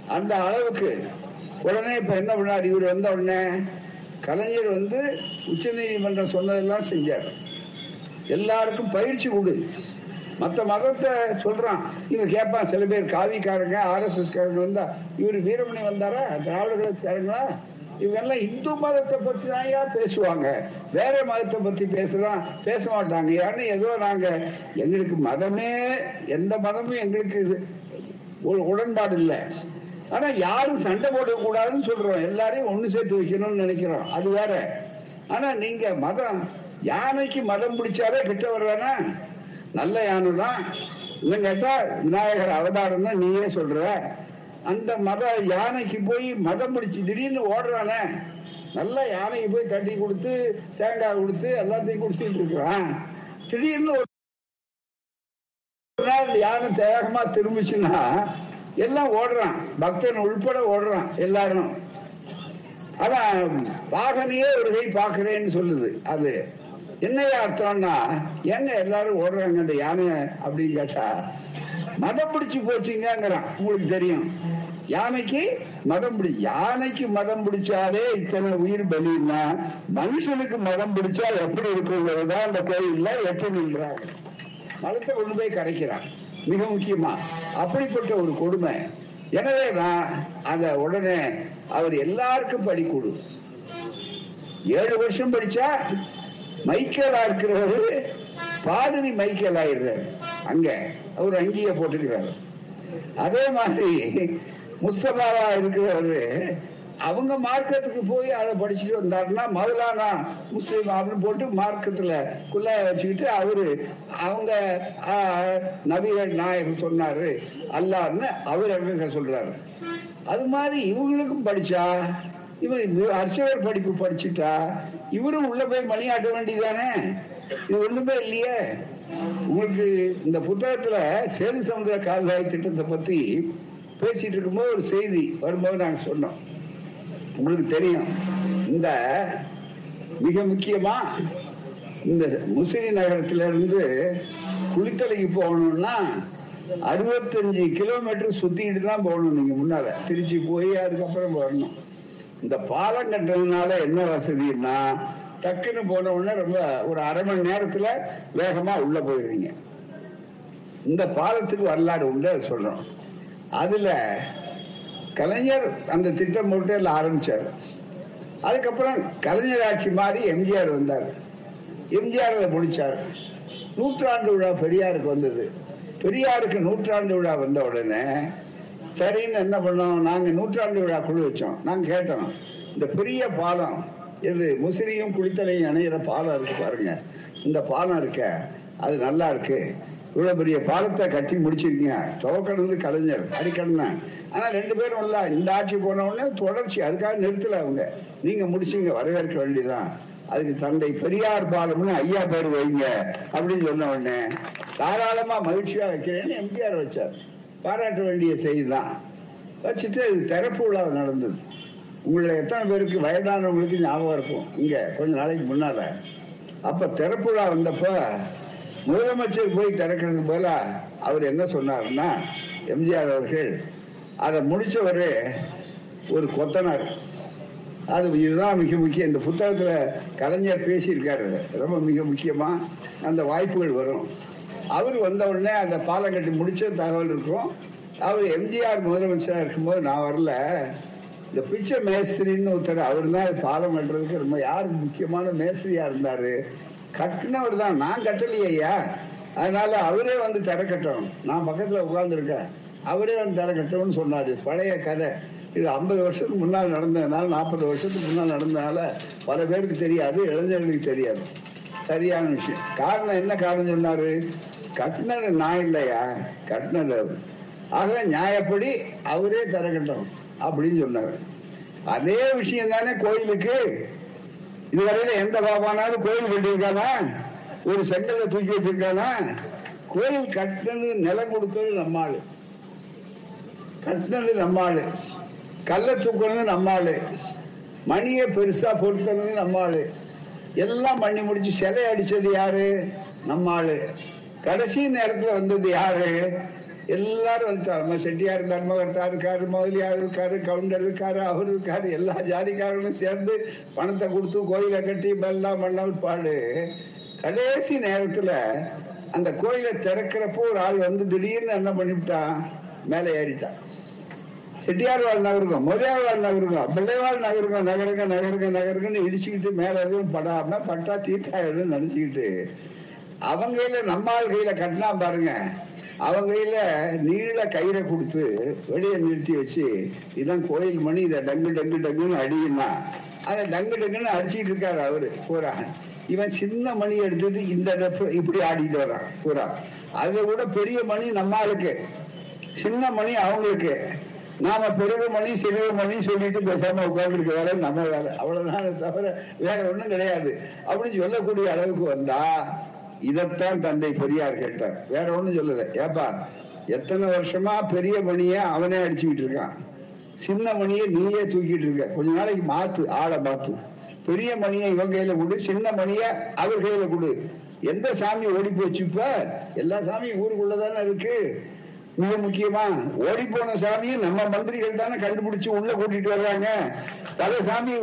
அந்த அளவுக்கு உடனே இப்ப என்ன பண்ணார்? இவர் வந்த உடனே கலைஞர் வந்து உச்ச நீதிமன்றம் சொன்னதெல்லாம் செஞ்சார். எல்லாருக்கும் பயிற்சி கொடு. மற்ற மதத்தை சொல்றான். இங்க கேட்பான் சில பேர் காவிக்காரங்க ஆர்எஸ்எஸ்காரங்க வந்தா இவர் வீரமணி வந்தாரா? திராவிடர்களா இவங்கெல்லாம் இந்து மதத்தை பத்தி தான் பேசுவாங்க. வேற மதத்தை பத்தி பேசலாம் பேச மாட்டாங்க. ஏன்னு ஏதோ நாங்க எங்களுக்கு மதமே எந்த மதமும் எங்களுக்கு ஒரு உடன்பாடு இல்லை. ஆனா யாரும் சண்டை போடக்கூடாதுன்னு சொல்றோம். எல்லாரையும் ஒண்ணு சேர்த்து வைக்கணும்னு நினைக்கிறோம். அது வேற. ஆனா நீங்க மதம் யானைக்கு மதம் பிடிச்சாலே கிட்ட வர்றானா நல்ல யானை தான். இன்னும் கேட்டா விநாயகர் அவதாரம் தான் நீயே சொல்ற. அந்த மத யானைக்கு போய் மதம் பிடிச்சி திடீர்னு ஓடுறானே. நல்ல யானைக்கு போய் கட்டி கொடுத்து தேங்காய் கொடுத்து எல்லாத்தையும் குடிச்சிட்டு இருக்கிறான். திடீர்னு ஒரு நாள் யானை தேகமா திரும்பிச்சுன்னா எல்லாம் ஓடுறான். பக்தன் உள்பட ஓடுறான் எல்லாரும். ஆனா வாகனையே ஒரு கை பாக்குறேன்னு சொல்லுது அது. என்ன அர்த்தம்னா ஏங்க எல்லாரும் ஓடுறாங்க அந்த யானை அப்படின்னு கேட்டா மதம் பிடிச்சு போச்சுங்கிறான் உங்களுக்கு தெரியும். யானைக்கு மதம் பிடி யானைக்கு மதம் பிடிச்சாலே இத்தனை உயிர் பலின்னா மனுஷனுக்கு மதம் பிடிச்சா எப்படி இருக்குங்கிறதா அந்த கோயில்ல எட்டு நின்றாங்க. மதத்தை கொண்டு போய் கரைக்கிறான். மிக முக்கியமா. அப்படிப்பட்ட ஒரு கொடுமை. எனவேதான் அந்த உடனே அவர் எல்லாருக்கும் படி கொடு. ஏழு வருஷம் படிச்சா மைக்கேலா இருக்கிறவரு பாதிரி மைக்கேல் ஆயிடுறாரு. அங்க அவர் அங்கேயே போட்டுக்கிறாரு அதே மாதிரி முஸ்தபாவா இருக்கிறவரு அவங்க மார்க்கத்துக்கு போய் அதை படிச்சுட்டு வந்தாருன்னா மௌலானா முஸ்லீம் அப்படின்னு போட்டு மார்க்கத்துல குள்ள வச்சுக்கிட்டு அவரு அவங்க நபிகள் நாயகர் சொன்னாரு அல்லான்னு அவர் அவங்க சொல்றாரு. அது மாதிரி இவங்களுக்கும் படிச்சா இவன் அர்ச்சகர் படிப்பு படிச்சுட்டா இவரும் உள்ள போய் மணியாட்ட வேண்டியதானே? இது ஒண்ணுமே இல்லையே. உங்களுக்கு இந்த புத்தகத்துல சேது சமுதாய கால்வாய் திட்டத்தை பத்தி பேசிட்டு இருக்கும்போது ஒரு செய்தி வரும்போது நாங்க சொன்னோம். உங்களுக்கு தெரியும். இந்த மிக முக்கியமா இந்த முசிறி நகரத்துல இருந்து குளித்தலைக்கு போகணும்னா அறுபத்தஞ்சு கிலோமீட்டர் சுத்திக்கிட்டு தான் போகணும் நீங்க முன்னால. திருச்சி போய் அதுக்கப்புறம் வரணும். இந்த பாலம் கட்டுறதுனால என்ன வசதின்னா டக்குன்னு போன உடனே ரொம்ப ஒரு அரை மணி நேரத்துல வேகமா உள்ள போயிடுவீங்க இந்த பாலத்துக்கு வரலாறு உண்டு சொல்றோம். அதுல கலைஞர் அந்த திட்டம் போட்டு ஆரம்பிச்சார். அதுக்கப்புறம் கலைஞர் ஆட்சி மாறி எம்ஜிஆர் வந்தார். எம்ஜிஆர் அதை முடிச்சார். நூற்றாண்டு விழா பெரியாருக்கு வந்தது. பெரியாருக்கு நூற்றாண்டு விழா வந்த உடனே சரின்னு என்ன பண்ணோம்? நாங்க நூற்றாண்டு விழா குழு வச்சோம். நாங்க கேட்டோம் இந்த பெரிய பாலம் இது முசிறியும் குளித்தலையும் இணையிற பாலம் இருக்கு பாருங்க. இந்த பாலம் இருக்க அது நல்லா இருக்கு. இவ்வளவு பெரிய பாலத்தை கட்டி முடிச்சிருக்கீங்க. துவக்கணுது கலைஞர் அடிக்கணும் ஆனா ரெண்டு பேரும் இல்ல இந்த ஆட்சி போன உடனே தொடர்ச்சி அதுக்காக நிறுத்தல அவங்க. நீங்க முடிச்சீங்க வரவேற்க வேண்டியதான் அதுக்கு தந்தை பெரியார் பாலம்னு ஐயா பேர் வைங்க அப்படின்னு சொன்ன உடனே தாராளமா மகிழ்ச்சியா வைக்கிறேன்னு எம்ஜிஆர் வச்சார். பாராட்ட வேண்டிய செய்தி தான் வச்சுட்டு இது திறப்பு விழா நடந்தது. உங்களை எத்தனை பேருக்கு வயதானவங்களுக்கு ஞாபகம் இருக்கும். இங்க கொஞ்ச நாளைக்கு முன்னால. அப்ப திறப்பு விழா வந்தப்ப முதலமைச்சர் போய் திறக்கிறது போல அவர் என்ன சொன்னார்னா எம்ஜிஆர் அவர்கள் அதை முடித்தவரே ஒரு கொத்தனார். அது இதுதான் மிக முக்கியம். இந்த புத்தகத்துல கலைஞர் பேசியிருக்காரு. ரொம்ப மிக முக்கியமா அந்த வாய்ப்புகள் வரும். அவர் வந்த உடனே அந்த பாலம் கட்டி முடிச்ச தகவல் இருக்கும். அவர் எம்ஜிஆர் முதலமைச்சராக இருக்கும்போது நான் வரல. இந்த பிச்சை மேஸ்திரின்னு ஒருத்தர் அவர் தான் பாலம் கட்டுறதுக்கு ரொம்ப யார் முக்கியமான மேஸ்திரியா இருந்தாரு? கட்டினவர் தான் நான் கட்டலையே ஐயா. அதனால அவரே வந்து தர கட்டணும். நான் பக்கத்துல உட்கார்ந்துருக்கேன். அவரே வந்து தர கட்டணும்னு சொன்னாரு. பழைய கதை. இது ஐம்பது வருஷத்துக்கு முன்னால் நடந்ததுனால நாற்பது வருஷத்துக்கு முன்னால் நடந்ததுனால பல பேருக்கு தெரியாது இளைஞர்களுக்கு தெரியாது. சரியான விஷயம். காரணம் என்ன காரணம் சொன்னாரு? கட்டினது நான் இல்லையா? கட்டினது. அவர் ஆக நியாயப்படி அவரே தர கட்டணும் அப்படின்னு சொன்னாரு. அதே விஷயம் தானே கோயிலுக்கு. இதுவரையில எந்த பாபானாலும் கோயில் கட்டியிருக்கானா? ஒரு செங்கலை தூக்கி வச்சிருக்கானா? கோயில் கட்டினது நிலம் கொடுத்தது நம்மாளு கட்டினது நம்மாள் கல்ல தூக்குனது நம்மாள் மணியை பெருசா பொருத்தனது நம்மாள் எல்லாம் பண்ணி முடிச்சு சிலை அடிச்சது யாரு? நம்மாள் கடைசி நேரத்துல வந்தது யாரு? எல்லாரும் வந்துட்டார் நம்ம செட்டியார் தர்மகர்த்தா இருக்காரு முதலியார் இருக்காரு கவுண்டர் இருக்காரு அவர் இருக்காரு எல்லா ஜாதிக்காரர்களும் சேர்ந்து பணத்தை கொடுத்து கோயிலை கட்டி பல்லா பண்ண பாடு கடைசி நேரத்துல அந்த கோயிலை திறக்கிறப்போ ஒரு ஆள் வந்து திடீர்னு என்ன பண்ணிவிட்டான் மேலே ஏறிட்டான் செட்டியார் வாழ் நகருக்கும் முதலியார் வாழ் நகருக்கும் பிள்ளைவாழ் நகருக்கும் நகருங்க நகருங்க நகருங்கன்னு இடிச்சுக்கிட்டு மேல எதுவும் படாம பட்டா தீர்த்தாயிடும் நினைச்சுக்கிட்டு அவங்க கையில ஆள் கையில கட்டினா பாருங்க அவங்க கையில நீள கயிறை கொடுத்து வெளியே நிறுத்தி வச்சு இதான் கோயில் மணி இதை டங்கு டங்கு டங்குன்னு அடியுமா? அதை டங்கு டங்குன்னு அடிச்சுட்டு இருக்காரு அவரு பூரா. இவன் சின்ன மணி எடுத்துட்டு இந்த இப்படி ஆடிட்டு வர்றான் பூரா. அதை விட பெரிய மணி நம்மளுக்கு சின்ன மணி அவங்களுக்கு. நாம பெரிய மணி சிறிய மணி சொல்லிட்டு பேசாம உட்கார்ந்துருக்க வேலை நம்ம வேலை. அவ்வளவுதான் தவிர வேற ஒண்ணும் கிடையாது. அப்படின்னு சொல்லக்கூடிய அளவுக்கு வந்தா இதைத்தான் தந்தை பெரியார் கேட்டார். வேற ஒண்ணும் சொல்லல. ஏப்பா எத்தனை வருஷமா பெரிய மணிய அவனே அடிச்சுக்கிட்டு இருக்கான். சின்ன மணியை நீயே தூக்கிட்டு இருக்க. கொஞ்ச நாளைக்கு மாத்து ஆளை மாத்து. பெரிய மணியை இவன் கையில கொடு சின்ன மணிய அவர் கையில கொடு. எந்த சாமி ஓடி போச்சு இப்ப எல்லா சாமியும் ஊருக்குள்ளதானே இருக்கு. மிக முக்கியமா ஓடி போன சாமியை நம்ம மந்திரிகள் தானே கண்டுபிடிச்சு உள்ள கூட்டிட்டு வர்றாங்க. பல சாமி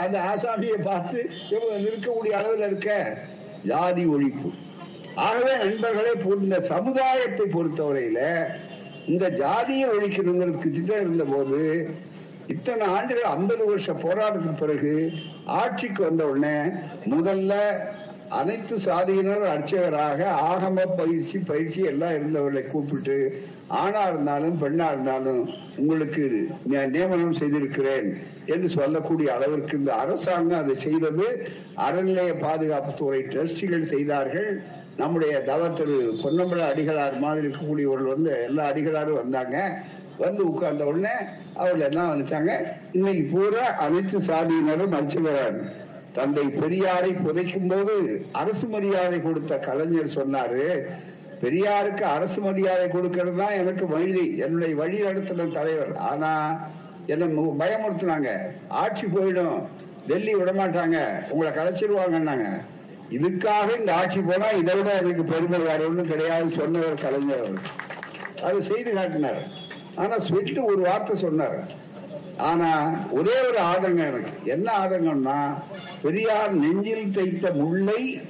அந்த ஆசாமியை பார்த்து இருக்கக்கூடிய நிற்கக்கூடிய அளவுல இருக்க? ஜாதி ஒழிப்பு. ஆகவே நண்பர்களே இந்த சமுதாயத்தை பொறுத்தவரையில இந்த ஜாதியை ஒழிக்கணுங்கிறதுக்கு திட்டம் இருந்த போது இத்தனை ஆண்டுகள் ஐம்பது வருஷ போராட்டத்துக்கு பிறகு ஆட்சிக்கு வந்த உடனே முதல்ல அனைத்து சாதியினர் அர்ச்சகராக ஆகம பயிற்சி பயிற்சி எல்லாம் இருந்தவர்களை கூப்பிட்டு ஆணா இருந்தாலும் பெண்ணா இருந்தாலும் உங்களுக்கு நியமனம் செய்திருக்கிறேன் என்று சொல்லக்கூடிய அளவிற்கு இந்த அரசாங்கம் அதை செய்தது. அறநிலைய பாதுகாப்புத்துறை டிரஸ்டிகள் செய்தார்கள். நம்முடைய தவத்தில் பொன்னம்பல அடிகளார் மாதிரி இருக்கக்கூடியவர்கள் வந்து எல்லா அடிகளாரும் வந்தாங்க. வந்து உட்கார்ந்த உடனே அவர்கள் எல்லாம் வந்துட்டாங்க இன்னைக்கு பூரா அனைத்து சாதியினரும் அர்ச்சகரான் தந்தை பெரியாரை புதைக்கும் போது அரசு மரியாதை கொடுத்த கலைஞர் சொன்னாரு. பெரியாருக்கு அரசு மரியாதை கொடுக்கிறது தான் எனக்கு வழி. என்னுடைய வழி நடத்தின தலைவர். ஆனா என்ன பயமுறுத்தினாங்க. ஆட்சி போயிடும். டெல்லி விடமாட்டாங்க. உங்களை கலைச்சிருவாங்கன்னாங்க. இதுக்காக இந்த ஆட்சி போனா இதை விட எனக்கு பெருமை வேற ஒன்றும் கிடையாது சொன்னவர் கலைஞர் அவர் அது செய்து காட்டினார். ஆனா சொல்லிட்டு ஒரு வார்த்தை சொன்னார். ஆனா ஒரே ஒரு ஆதங்கம் எனக்கு. என்ன ஆதங்கம்னா பெரியார் நெஞ்சில் தைத்த முல்லை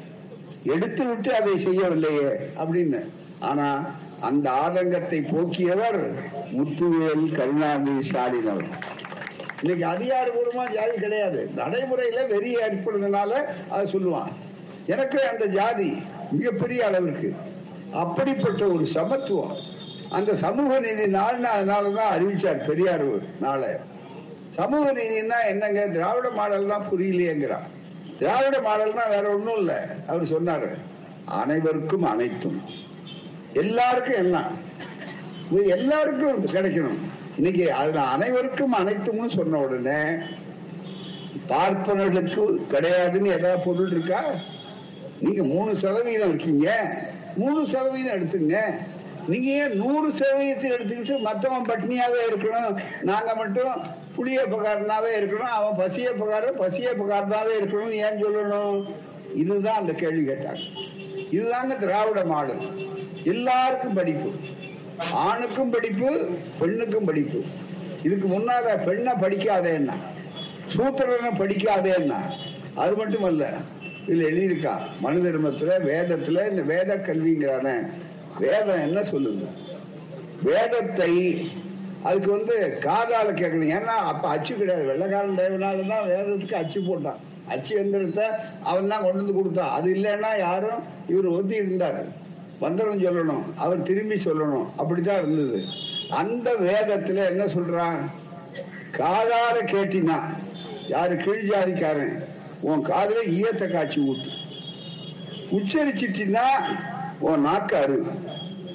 எடுத்து விட்டு அதை செய்யவில்லையே அப்படின்னு. ஆனா அந்த ஆதங்கத்தை போக்கியவர் முத்துவேல் கருணாநிதி ஸ்டாலின் அவர். இன்னைக்கு அதிகாரபூர்வமா ஜாதி கிடையாது. நடைமுறையில வெறி ஏற்படுறதுனால அதை சொல்லுவான் எனக்கு அந்த ஜாதி மிகப்பெரிய அளவிற்கு. அப்படிப்பட்ட ஒரு சமத்துவம். அந்த சமூக நீதி நாள்னு அதனாலதான் அறிவிச்சார் பெரியார் நாளை. சமூக நீதினா என்னங்க? திராவிட மாடல் தான் புரியலையேங்கிறான் திராவிட மாடல்னா வேற ஒண்ணும் இல்லை. அவர் சொன்னாரு அனைவருக்கும் அனைத்தும். எல்லாருக்கும் எல்லாம். எல்லாருக்கும் கிடைக்கணும். இன்னைக்கு அதுல அனைவருக்கும் அனைத்தும்னு சொன்ன உடனே பார்ப்பனர்களுக்கு கிடையாதுன்னு ஏதாவது பொருள் இருக்கா? நீங்க மூணு சதவீதம் இருக்கீங்க. மூணு சதவீதம் எடுத்துங்க. நீங்க ஏன் நூறு சதவீதத்தை எடுத்துக்கிட்டு மத்தவன் பட்னியாவே இருக்கணும்? நாங்க மட்டும் புளிய பகாரனாவே இருக்கணும் அவன் பசிய பகார பசிய பகாரனாவே இருக்கணும் ஏன் சொல்லணும்? இதுதான் அந்த கேள்வி கேட்டாங்க. இதுதாங்க திராவிட மாடல். எல்லாருக்கும் படிப்பு. ஆணுக்கும் படிப்பு பெண்ணுக்கும் படிப்பு. இதுக்கு முன்னால பெண்ணை படிக்காதேன்னா சூத்திரனை படிக்காதேன்னா அது மட்டுமல்ல இதுல எழுதியிருக்கா மனு தர்மத்துல வேதத்துல இந்த வேத கல்விங்கிறான வேதம் என்ன சொல்லுங்க வேதத்தை அதுக்கு வந்து காதால கேட்கணும். ஏன்னா அப்ப அச்சு கிடையாது. வெள்ளக்காரன் தேவனால தான் வேதத்துக்கு அச்சு போட்டான். அச்சு எந்திரத்தை அவன் தான் கொண்டு வந்து கொடுத்தான். அது இல்லைன்னா யாரும் இவர் ஒத்தி இருந்தாரு. மந்திரம் சொல்லணும். அவர் திரும்பி சொல்லணும். அப்படித்தான் இருந்தது. அந்த வேதத்துல என்ன சொல்றான்? காதார கேட்டினா யாரு கீழ் ஜாதிக்காரன் உன் காதல ஈயத்தை காய்ச்சி ஊட்டு உச்சரிச்சிட்டினா உன் நாக்கு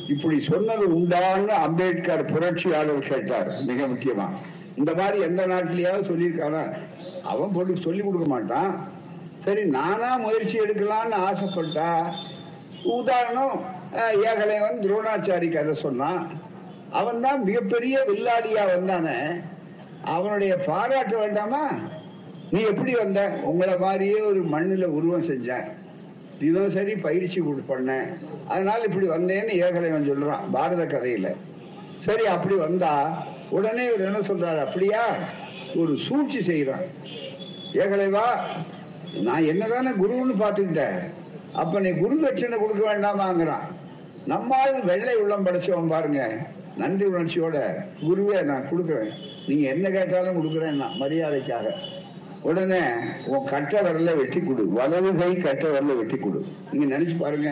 இப்படி சொன்னது உண்டான்னு அம்பேத்கர் புரட்சியாளர் கேட்டார் மிக முக்கியமா. இந்த மாதிரி எந்த நாட்டிலேயாவது சொல்லியிருக்கானா? அவன் போட்டு சொல்லி கொடுக்க மாட்டான். சரி நானா முயற்சி எடுக்கலாம்னு ஆசைப்பட்டா உதாரணம் ஏகலைவன் துரோணாச்சாரி கதை சொன்னான். அவன் தான் மிகப்பெரிய வில்லாடியா வந்தானே. அவனுடைய பாராட்ட வேண்டாமா? நீ எப்படி வந்த? உங்களை மாதிரியே ஒரு மண்ணில் உருவம் செஞ்சேன் தினசரி பயிற்சி பண்ண அதனால இப்படி வந்தேன்னு ஏகலைவன் சொல்றான் பாரத கதையில. சரி அப்படி வந்தா உடனே இவர் என்ன சொல்றாரு? அப்படியா? ஒரு சூழ்ச்சி செய்யறான் ஏகலைவா நான் என்னதானே குருன்னு பாத்துக்கிட்டேன் அப்ப நீ குரு தட்சிணை கொடுக்க வேண்டாமாங்கிறான். நம்மால் வெள்ளை உள்ளம் படைச்சவன் பாருங்க. நன்றி உணர்ச்சியோட குருவே நான் கொடுக்குறேன். நீங்க என்ன கேட்டாலும் கொடுக்குறேன் நான் மரியாதைக்காக. உடனே உன் கட்ட வரல வெட்டி கொடு. வலது கை கட்ட வரல வெட்டி கொடு. நீங்க நினைச்சு பாருங்க.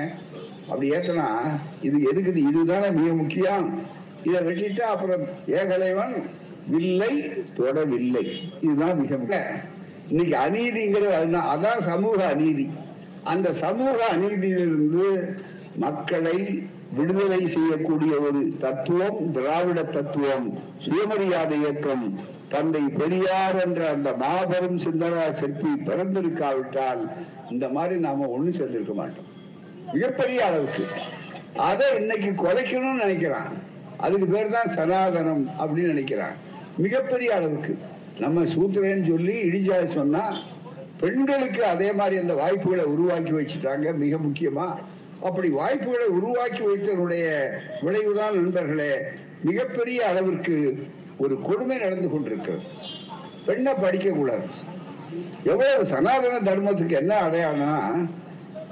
அப்படி ஏத்தனா இது எதுக்குது இதுதானே மிக முக்கியம். இதை வெட்டிட்டா அப்புறம் ஏகலைவன் வில்லை தொடவில்லை. இதுதான் மிக இன்னைக்கு அநீதிங்கிறது அதுதான். அதான் சமூக அநீதி. அந்த சமூக அநீதியிலிருந்து மக்களை விடுதலை செய்யக்கூடிய ஒரு தத்துவம் திராவிட தத்துவம் சுயமரியாதை இயக்கம் தந்தை பெரியார் என்ற அந்த மாபெரும் சிந்தனா சிற்பி பிறந்திருக்காவிட்டால் இந்த மாதிரி நாம ஒண்ணு சேர்ந்திருக்க மாட்டோம். மிகப்பெரிய அளவுக்கு. அதை இன்னைக்கு குறைக்கணும்னு நினைக்கிறான். அதுக்கு பேர் தான் சனாதனம் அப்படின்னு நினைக்கிறான். மிகப்பெரிய அளவுக்கு. நம்ம சூத்திரன்னு சொல்லி இடிஜாதி சொன்னா பெண்களுக்கு அதே மாதிரி அந்த வாய்ப்புகளை உருவாக்கி வச்சுட்டாங்க மிக முக்கியமா. அப்படி வாய்ப்புகளை உருவாக்கி வைத்ததனுடைய விளைவுதான் நண்பர்களே மிகப்பெரிய அளவிற்கு ஒரு கொடுமை நடந்து கொண்டிருக்கிறது. பெண்ணை படிக்க கூடாது. எவ்வளவு சனாதன தர்மத்துக்கு என்ன அடையாளம்னா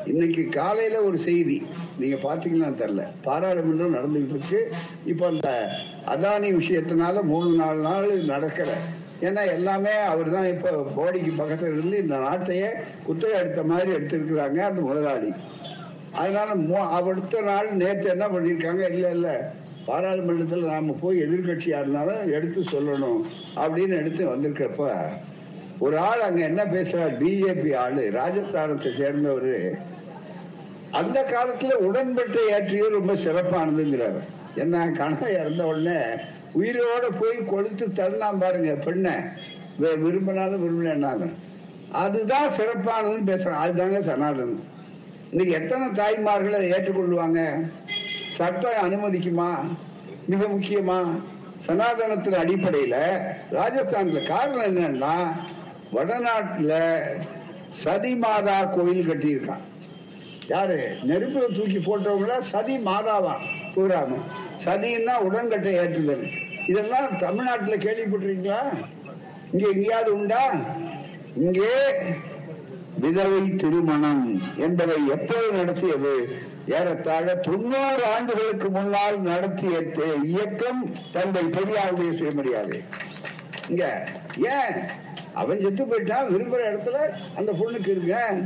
இன்னைக்கு காலையில ஒரு செய்தி நீங்க பாத்தீங்கன்னா தெரியல. பாராளுமன்றம் நடந்துகிட்டு இருக்கு. இப்ப அந்த அதானி விஷயத்தினால மூணு நாலு நாள் நடக்கல. ஏன்னா எல்லாமே அவர் தான் இப்ப போடிக்கு பக்கத்துல இருந்து இந்த நாட்டையே குத்தகை எடுத்த மாதிரி எடுத்திருக்கிறாங்க அந்த முதலாளி. அதனால மு- அடுத்த நாள் நேற்று என்ன பண்ணிருக்காங்க இல்ல இல்ல. பாராளுமன்றத்தில் நாம போய் எதிர்க்கட்சியா இருந்தாலும் எடுத்து சொல்லணும் அப்படின்னு எடுத்து வந்திருக்கிறப்ப ஒரு ஆள் அங்க என்ன பேசுறார்? பிஜேபி ஆளு ராஜஸ்தானத்தை சேர்ந்தவர். அந்த காலத்துல உடன்பட்டை ஏற்றியே ரொம்ப சிறப்பானதுங்கிறார். என்ன கணவன் இறந்த உடனே உயிரோட போய் கொளுத்து தள்ளலாம் பாருங்க பெண்ணை. விரும்பினாலும் விரும்பினாலும் அதுதான் சிறப்பானதுன்னு பேசுறான் அதுதாங்க சனாதனம். இன்னைக்கு எத்தனை தாய்மார்களை ஏற்றுக்கொள்வாங்க சட்டம் அனுமதிக்குமா? மிக முக்கியமா? சனாதனத்தின் அடிப்படையில ராஜஸ்தான்ல காரணம் என்னன்னா வடநாட்டுல சதி மாதா கோயில் கட்டியிருக்கான் யாரு? நெருப்புல தூக்கி போட்டவங்கள? சதி மாதாவா? பூராம சதின்னா உடன்கட்டை ஏற்றுதல். இதெல்லாம் தமிழ்நாட்டுல கேள்விப்பட்டிருக்கீங்களா? இங்க எங்கேயாவது உண்டா? இங்கே விதவை திருமணம் என்பதை எப்போது நடத்தியது? ஏறத்தாழ தொண்ணூறு ஆண்டுகளுக்கு முன்னால் நடத்திய இயக்கம் தந்தை பெரியாருடைய சுயமரியாதை. இங்க ஏன்? அவன் செத்து போயிட்டா விரும்புற இடத்துல அந்த பொண்ணுக்கு இருங்க.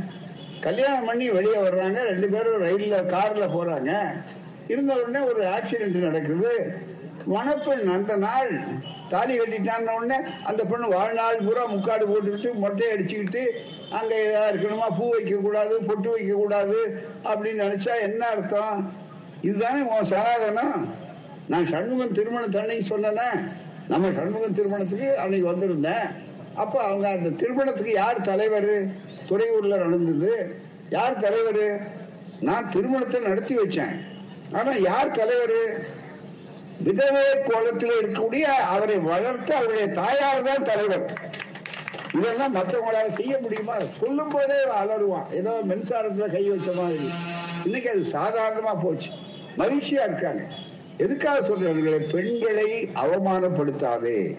கல்யாணம் பண்ணி வெளியே வர்றாங்க ரெண்டு பேரும் ரயில்ல கார்ல போறாங்க. இருந்த உடனே ஒரு ஆக்சிடென்ட் நடக்குது. மணப்பெண் அந்த நாள் தாலி கட்டிட்டான உடனே அந்த பொண்ணு வாழ்நாள் பூரா முக்காடு போட்டுக்கிட்டு மொட்டை அடிச்சுக்கிட்டு அங்க ஏதா இருக்கணுமா? பூ வைக்க கூடாது பொட்டு வைக்க கூடாது அப்படின்னு நினைச்சா என்ன அர்த்தம்? இதுதானே உன் சனாதனம் நான் சண்முகம் திருமணம் தன்னைக்கு சொன்னேனே. நம்ம சண்முகம் திருமணத்துக்கு அன்னைக்கு வந்திருந்தேன். அப்ப அவங்க அந்த திருமணத்துக்கு யார் தலைவர்? துறையூர்ல நடந்தது. யார் தலைவர்? நான் திருமணத்தை நடத்தி வச்சேன். ஆனா யார் தலைவர்? விதவை கோலத்தில் இருக்கக்கூடிய அவரை வளர்த்து அவருடைய தாயார் தான் தலைவர். இதெல்லாம் மற்றவங்களால செய்ய முடியுமா? சொல்லும் போதே அலருவான் ஏதோ மின்சாரத்துல கை வச்ச மாதிரி. இன்னைக்கு அது சாதாரணமா போச்சு. மகிழ்ச்சியா இருக்காங்க. எதுக்காக சொல்றவர்களை பெண்களை அவமானப்படுத்தாதே.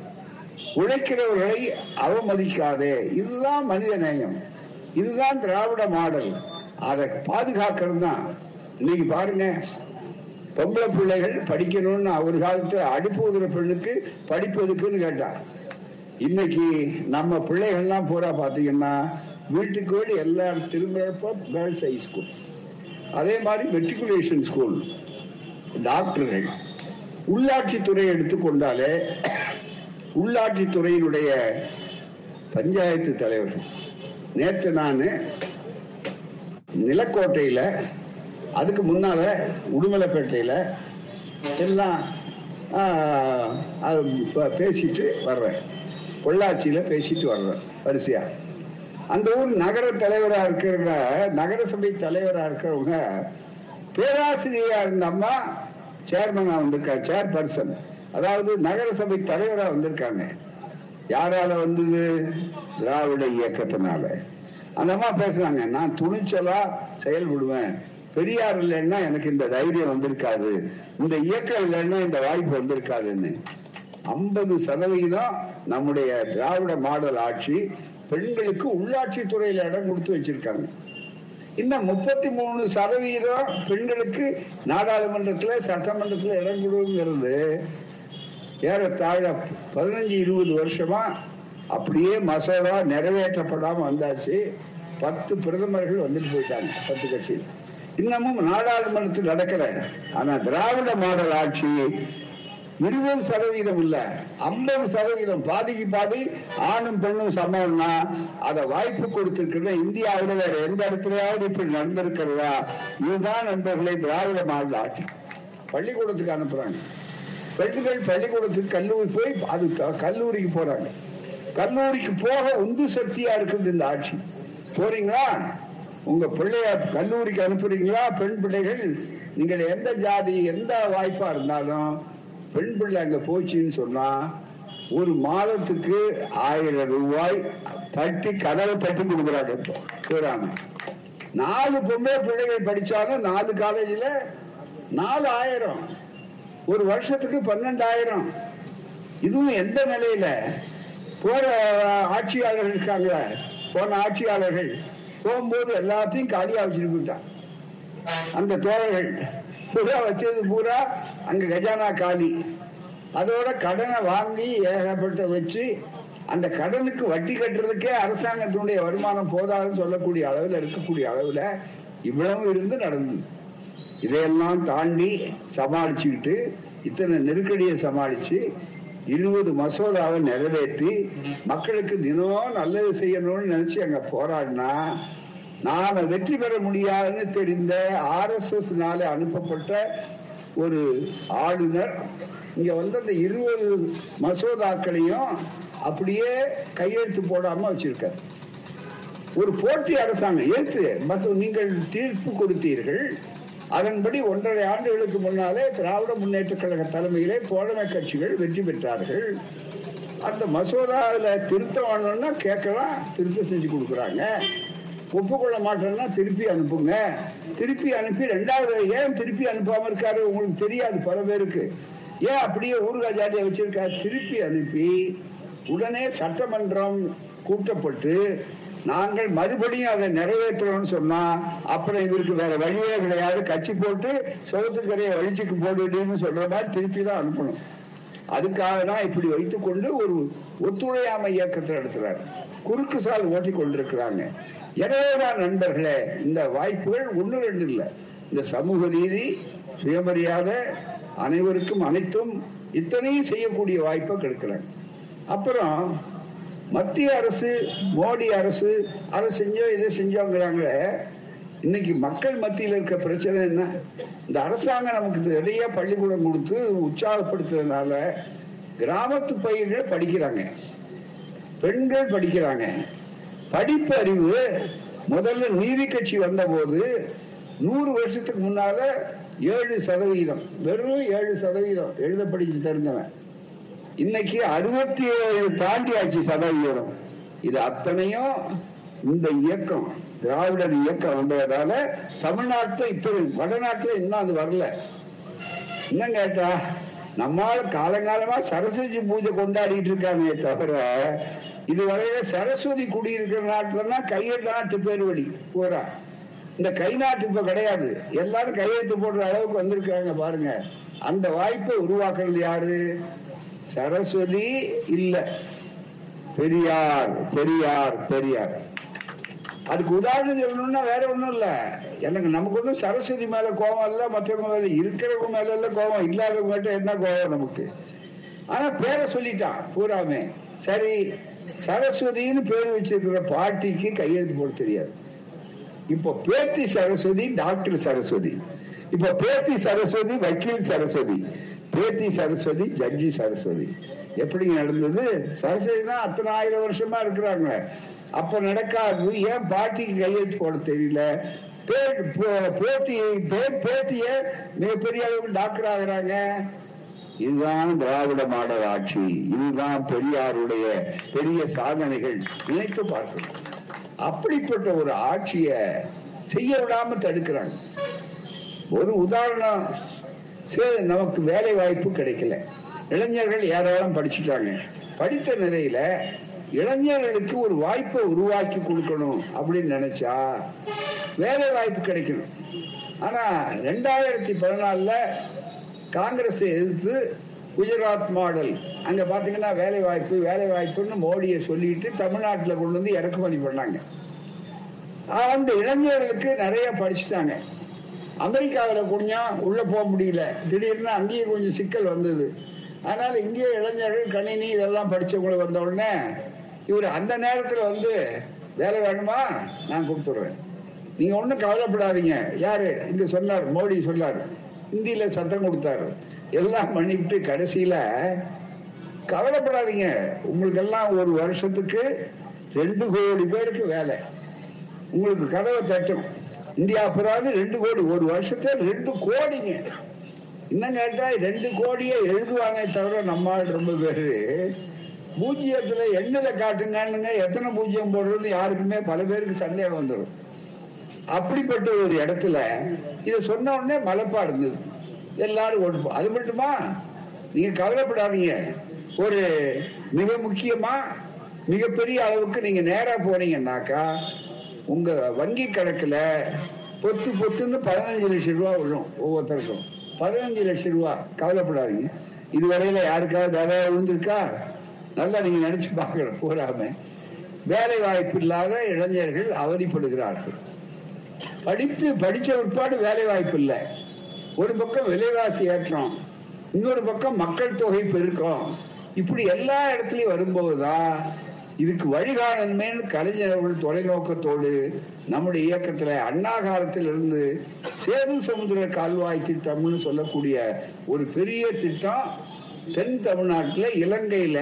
உழைக்கிறவர்களை அவமதிக்காதே. இதுதான் மனித நேயம். இதுதான் திராவிட மாடல். அதை பாதுகாக்கிறது தான் இன்னைக்கு பாருங்க பொம்பளை பிள்ளைகள் படிக்கணும்னு ஒரு காலத்துல அடுப்பு உதிர பெண்ணுக்கு படிப்பதுக்குன்னு கேட்டார். இன்னைக்கு நம்ம பிள்ளைகள்லாம் பூரா பாத்தீங்கன்னா வீட்டுக்கு வீடு எல்லா திரும்பப்போ கேர்ள்ஸ் ஹை ஸ்கூல். அதே மாதிரி மெட்ரிகுலேஷன் ஸ்கூல் டாக்டர்கள். உள்ளாட்சித்துறை எடுத்துக்கொண்டாலே உள்ளாட்சித்துறையினுடைய பஞ்சாயத்து தலைவர். நேற்று நான் நிலக்கோட்டையில அதுக்கு முன்னால உடுமலைப்பேட்டையில எல்லாம் அது பேசிட்டு வர்றேன். பொள்ளாச்சியில பேசிட்டு வர்றேன் வரிசையா. அந்த ஊர் நகர தலைவராக இருக்கிறவங்க நகரசபை தலைவராக இருக்கிறவங்க பேராசிரியராக இருந்த அம்மா சேர்மனா வந்திருக்காங்க சேர்பர்சன் அதாவது நகரசபை தலைவரா வந்திருக்காங்க. யாரால வந்தது? திராவிட இயக்கத்தினால. அந்த அம்மா பேசுறாங்க நான் துணிச்சலா செயல்படுவேன். பெரியார் இல்லைன்னா எனக்கு இந்த தைரியம் வந்திருக்காது. இந்த இயக்கம் இல்லைன்னா இந்த வாய்ப்பு வந்திருக்காதுன்னு. ஐம்பது சதவிகிதம் நம்முடைய திராவிட மாடல் ஆட்சி பெண்களுக்கு உள்ளாட்சி துறையில இடம் கொடுத்து வச்சிருக்காங்க. இன்னும் முப்பத்தி மூணு சதவீதம் பெண்களுக்கு நாடாளுமன்றத்துல சட்டமன்றத்துல இடம் கொடுங்கிறது ஏறத்தாழ பதினஞ்சு இருபது வருஷமா அப்படியே மசோதா நிறைவேற்றப்படாம வந்தாச்சு. பத்து பிரதமர்கள் வந்துட்டு போயிட்டாங்க பத்து கட்சி இன்னமும் நாடாளுமன்றத்தில் நடக்கிற ஆனா திராவிட மாடல் ஆட்சி இருபது சதவீதம் இல்ல. ஐம்பது சதவீதம். பாதிக்கு பாதி ஆணும் பெண்ணும் சமம்னா அத வாய்ப்பு கொடுத்திருக்கிற இந்தியாவில வேற எந்த இடத்துலயாவது இப்படி நடந்திருக்கிறதா? இதுதான் நண்பர்களே திராவிட மாடல் ஆட்சி. பள்ளிக்கூடத்துக்கு அனுப்புறாங்க. பெண்கள் பள்ளிக்கூடத்துக்கு கல்லூரி போய் அது கல்லூரிக்கு போறாங்க. கல்லூரிக்கு போக உந்து சக்தியா இருக்குது இந்த ஆட்சி. போறீங்களா? உங்க பிள்ளைய கல்லூரிக்கு அனுப்புறீங்களா? பெண் பிள்ளைகள்? நீங்கள் எந்த ஜாதி எந்த வாய்ப்பா இருந்தாலும் பெண் பிள்ளை அங்க போச்சுன்னு சொன்னா ஒரு மாதத்துக்கு ஆயிரம் ரூபாய் தட்டி கதவை தட்டி கொடுக்குறாங்க போறாங்க நாலு பொம்பளை பிள்ளைகள் படிச்சாலும் நாலு காலேஜில் நாலு ஆயிரம். ஒரு வருஷத்துக்கு பன்னெண்டாயிரம். இதுவும் எந்த நிலையில? போற ஆட்சியாளர்கள் இருக்காங்க போன ஆட்சியாளர்கள். போகும்போது எல்லாத்தையும் காலியா வச்சுட்டு போயிட்டான். அந்த தோழர்கள் பூரா வச்சது பூரா அங்க கஜானா காலி. அதோட கடனை வாங்கி ஏகப்பட்ட வச்சு அந்த கடனுக்கு வட்டி கட்டுறதுக்கே அரசாங்கத்தினுடைய வருமானம் போதாதுன்னு சொல்லக்கூடிய அளவில் இருக்கக்கூடிய அளவில் இவ்வளவு இருந்து நடந்தது. இதையெல்லாம் தாண்டி சமாளிச்சுக்கிட்டு இத்தனை நெருக்கடியை சமாளிச்சு இருபது மசோதாவை நிறைவேற்றி மக்களுக்கு தினம் நல்லது செய்யணும்னு நினைச்சு அங்க போராடினா நாம வெற்றி பெற முடியாதுன்னு தெரிந்த ஆர் எஸ் எஸ் அனுப்பப்பட்ட ஒரு ஆளுநர் இங்க வந்து அந்த இருபது மசோதாக்களையும் அப்படியே கையெழுத்து போடாம வச்சிருக்காரு. ஒரு போட்டி அரசாங்கம் ஏற்று மசோ- நீங்கள் தீர்ப்பு கொடுத்தீர்கள் அதன்படி ஒன்றரை ஆண்டுகளுக்கு முன்னாலே திராவிட முன்னேற்ற கழக தலைமையிலே தோழமை கட்சிகள் வெற்றி பெற்றார்கள். அந்த மசோதாவில் திருத்தம் வேணும்னா கேட்கலாம் திருத்தம் செஞ்சு கொடுக்குறாங்க. ஒப்புக்கொள்ள மாட்டேன்னா திருப்பி அனுப்புங்க. திருப்பி அனுப்பி ரெண்டாவது ஏன் திருப்பி அனுப்பாம இருக்காரு? உங்களுக்கு தெரியாது பல பேருக்கு. ஏன் அப்படியே ஊர்கா ஜாதியை வச்சிருக்காரு? திருப்பி அனுப்பி உடனே சட்டமன்றம் கூட்டப்பட்டு நாங்கள் மறுபடியும் அதை நிறைவேற்றணும்னு சொன்னா அப்புறம் இவருக்கு வேற வழியே கிடையாது. கட்சி போட்டு சோத்துக்கரையை வழிச்சுக்கு போடுன்னு சொல்ற மாதிரி திருப்பி தான் அனுப்பணும். அதுக்காக தான் இப்படி வைத்துக்கொண்டு ஒரு ஒத்துழையாமை இயக்கத்தை நடத்துறார். குறுக்கு சால் ஓட்டி கொண்டிருக்கிறாங்க. எனவேதான் நண்பர்களே இந்த வாய்ப்புகள் ஒன்று ரெண்டு இல்லை. இந்த சமூக நீதி சுயமரியாதை அனைவருக்கும் அனைத்தும் இத்தனையும் செய்யக்கூடிய வாய்ப்பை கெடுக்கிறாங்க. அப்புறம் மத்திய அரசு மோடி அரசு அதை செஞ்சோம் இதை செஞ்சோங்கிறாங்களே இன்னைக்கு மக்கள் மத்தியில் இருக்க பிரச்சனை என்ன? இந்த அரசாங்கம் நமக்கு நிறைய பள்ளிக்கூடம் கொடுத்து உற்சாகப்படுத்துறதுனால கிராமத்து பயிர்கள் படிக்கிறாங்க. பெண்கள் படிக்கிறாங்க. படிப்பு அறிவு முதல்ல நீதி கட்சி வந்தபோது நூறு வருஷத்துக்கு முன்னால ஏழு சதவீதம் வெறும் ஏழு சதவீதம் எழுத படிச்சு தெரிஞ்சவன். இன்னைக்கு அறுபத்தி ஏழு தாண்டியாச்சு சதவீதம் இது அத்தனையும் இந்த இயக்கம் திராவிடர் இயக்கம் வந்ததால தமிழ்நாட்டில் இப்ப வடநாட்டுல இன்னும் அது வரல. என்ன கேட்டா நம்மால் காலங்காலமா சரஸ்வதி பூஜை கொண்டாடிட்டு இருக்காங்க தவிர இதுவரையில சரஸ்வதி குடியிருக்கிற நாட்டுலன்னா கையெழுத்து நாட்டு பேர் வழி பூரா இந்த கை நாட்டு இப்ப கிடையாது. எல்லாரும் கையெழுத்து போடுற அளவுக்கு வந்திருக்காங்க பாருங்க. அந்த வாய்ப்பை உருவாக்குறது யாரு? சரஸ்வதி இல்ல. பெரியார் பெரியார் பெரியார். அதுக்கு உதாரணம் சொல்லணும்னா வேற ஒண்ணும் இல்ல. எனக்கு நமக்கு ஒண்ணும் சரஸ்வதி மேல கோபம் இல்ல மற்றவங்க மேல இருக்கிறவங்க மேல இல்ல கோபம் இல்லாதவங்ககிட்ட என்ன கோபம் நமக்கு? ஆனா பேரை சொல்லிட்டான் பூராமே. சரி சரஸ்வதின்னு பேர் வச்சிருக்கிற பாட்டிக்கு கையெழுத்து போட தெரியாது. இப்ப பேத்தி சரஸ்வதி டாக்டர் சரஸ்வதி. இப்ப பேத்தி சரஸ்வதி வக்கீல் சரஸ்வதி. பேத்தி சரஸ்வதி ஜட்ஜி சரஸ்வதி. எப்படி நடந்தது? சரஸ்வதி தான் அத்தனை ஆயிரம் வருஷமா இருக்கிறாங்க. அப்ப நடக்காது ஏன் பாட்டிக்கு கையெழுத்து போட தெரியல? பே- போ- போட்டி பே- பேத்திய மிகப்பெரிய அளவுக்கு டாக்டர் ஆகுறாங்க. இதுதான் திராவிட மாடல் ஆட்சி. இதுதான் பெரியாருடைய பெரிய சாதனைகள். நினைத்து பார்க்கணும். அப்படிப்பட்ட ஒரு ஆட்சிய செய்ய விடாம தடுக்கிறாங்க. ஒரு உதாரணம் நமக்கு வேலை வாய்ப்பு கிடைக்கல. இளைஞர்கள் ஏராளம் படிச்சுட்டாங்க. படித்த நிலையில இளைஞர்களுக்கு ஒரு வாய்ப்பை உருவாக்கி கொடுக்கணும் அப்படின்னு நினைச்சா வேலை வாய்ப்பு கிடைக்கணும். ஆனா ரெண்டாயிரத்தி பதினாலுல காங்கிரஸ் எதிர்த்து குஜராத் மாடல் அங்க பாத்தீங்கன்னா வேலை வாய்ப்பு வேலை வாய்ப்புன்னு மோடியை சொல்லிட்டு தமிழ்நாட்டுல கொண்டு வந்து இறக்குமதி பண்ணாங்க. அந்த இளைஞர்களுக்கு நிறைய படிச்சுட்டாங்க. அமெரிக்காவில் குடிஞ்சா உள்ள போக முடியல. திடீர்னு அங்கேயும் கொஞ்சம் சிக்கல் வந்தது. அதனால இங்கே இளைஞர்கள் கணினி இதெல்லாம் படிச்சவங்களை வந்த உடனே இவர் அந்த நேரத்தில் வந்து வேலை வேணுமா? நான் கொடுத்துட்றேன். நீங்க ஒன்றும் கவலைப்படாதீங்க. யாரு? இங்க சொன்னார் மோடி சொன்னார். ஹிந்தியில சத்தம் கொடுத்தாரு. எல்லாம் பண்ணிவிட்டு கடைசியில கவலைப்படாதீங்க. உங்களுக்கு எல்லாம் ஒரு வருஷத்துக்கு ரெண்டு கோடி பேருக்கு வேலை. உங்களுக்கு கதவை தட்டும் இந்தியா புறாது ரெண்டு கோடி ஒரு வருஷத்துல ரெண்டு கோடிங்க. இன்னும் கேட்டா ரெண்டு கோடியே எழுதுவாங்க தவிர நம்ம ரொம்ப பேரு பூஜ்ஜியத்துல எண்ணில காட்டுங்கன்னுங்க எத்தனை பூஜ்ஜியம் போடுறது யாருக்குமே பல பேருக்கு சந்தேகம் வந்துடும். அப்படிப்பட்ட ஒரு இடத்துல இத சொன்ன உடனே மலைப்பா இருந்தது. எல்லாரும் ஓட்டு அது மட்டுமா? நீங்க கவலைப்படாதீங்க. ஒரு மிக முக்கியமா மிகப்பெரிய அளவுக்கு நீங்க நேரா போனீங்கன்னாக்கா உங்க வங்கி கணக்குல பொத்து பொத்துன்னு பதினஞ்சு லட்சம் ரூபா விழும் ஒவ்வொருத்தருக்கும். பதினஞ்சு லட்சம் ரூபா. கவலைப்படாதீங்க. இதுவரையில யாருக்காவது வேலை விழுந்திருக்கா? நல்லா நீங்க நினைச்சு பார்க்கணும் போறாம. வேலை வாய்ப்பு இல்லாத இளைஞர்கள் அவதிப்படுகிறார்கள். படிப்பு படிச்ச உட்பாடு வேலை வாய்ப்பு இல்லை. ஒரு பக்கம் விலைவாசி ஏற்றம் இன்னொரு பக்கம் மக்கள் தொகை பெருக்கம். இப்படி எல்லா இடத்துலயும் வரும்போதுதான் இதுக்கு வழிகாணன்மேன்னு கலைஞர்கள் தொலைநோக்கத்தோடு நம்முடைய இயக்கத்துல அண்ணா காலத்தில் இருந்து சேது சமுத்திர கால்வாய் திட்டம்னு சொல்லக்கூடிய ஒரு பெரிய திட்டம் தென் தமிழ்நாட்டுல இலங்கையில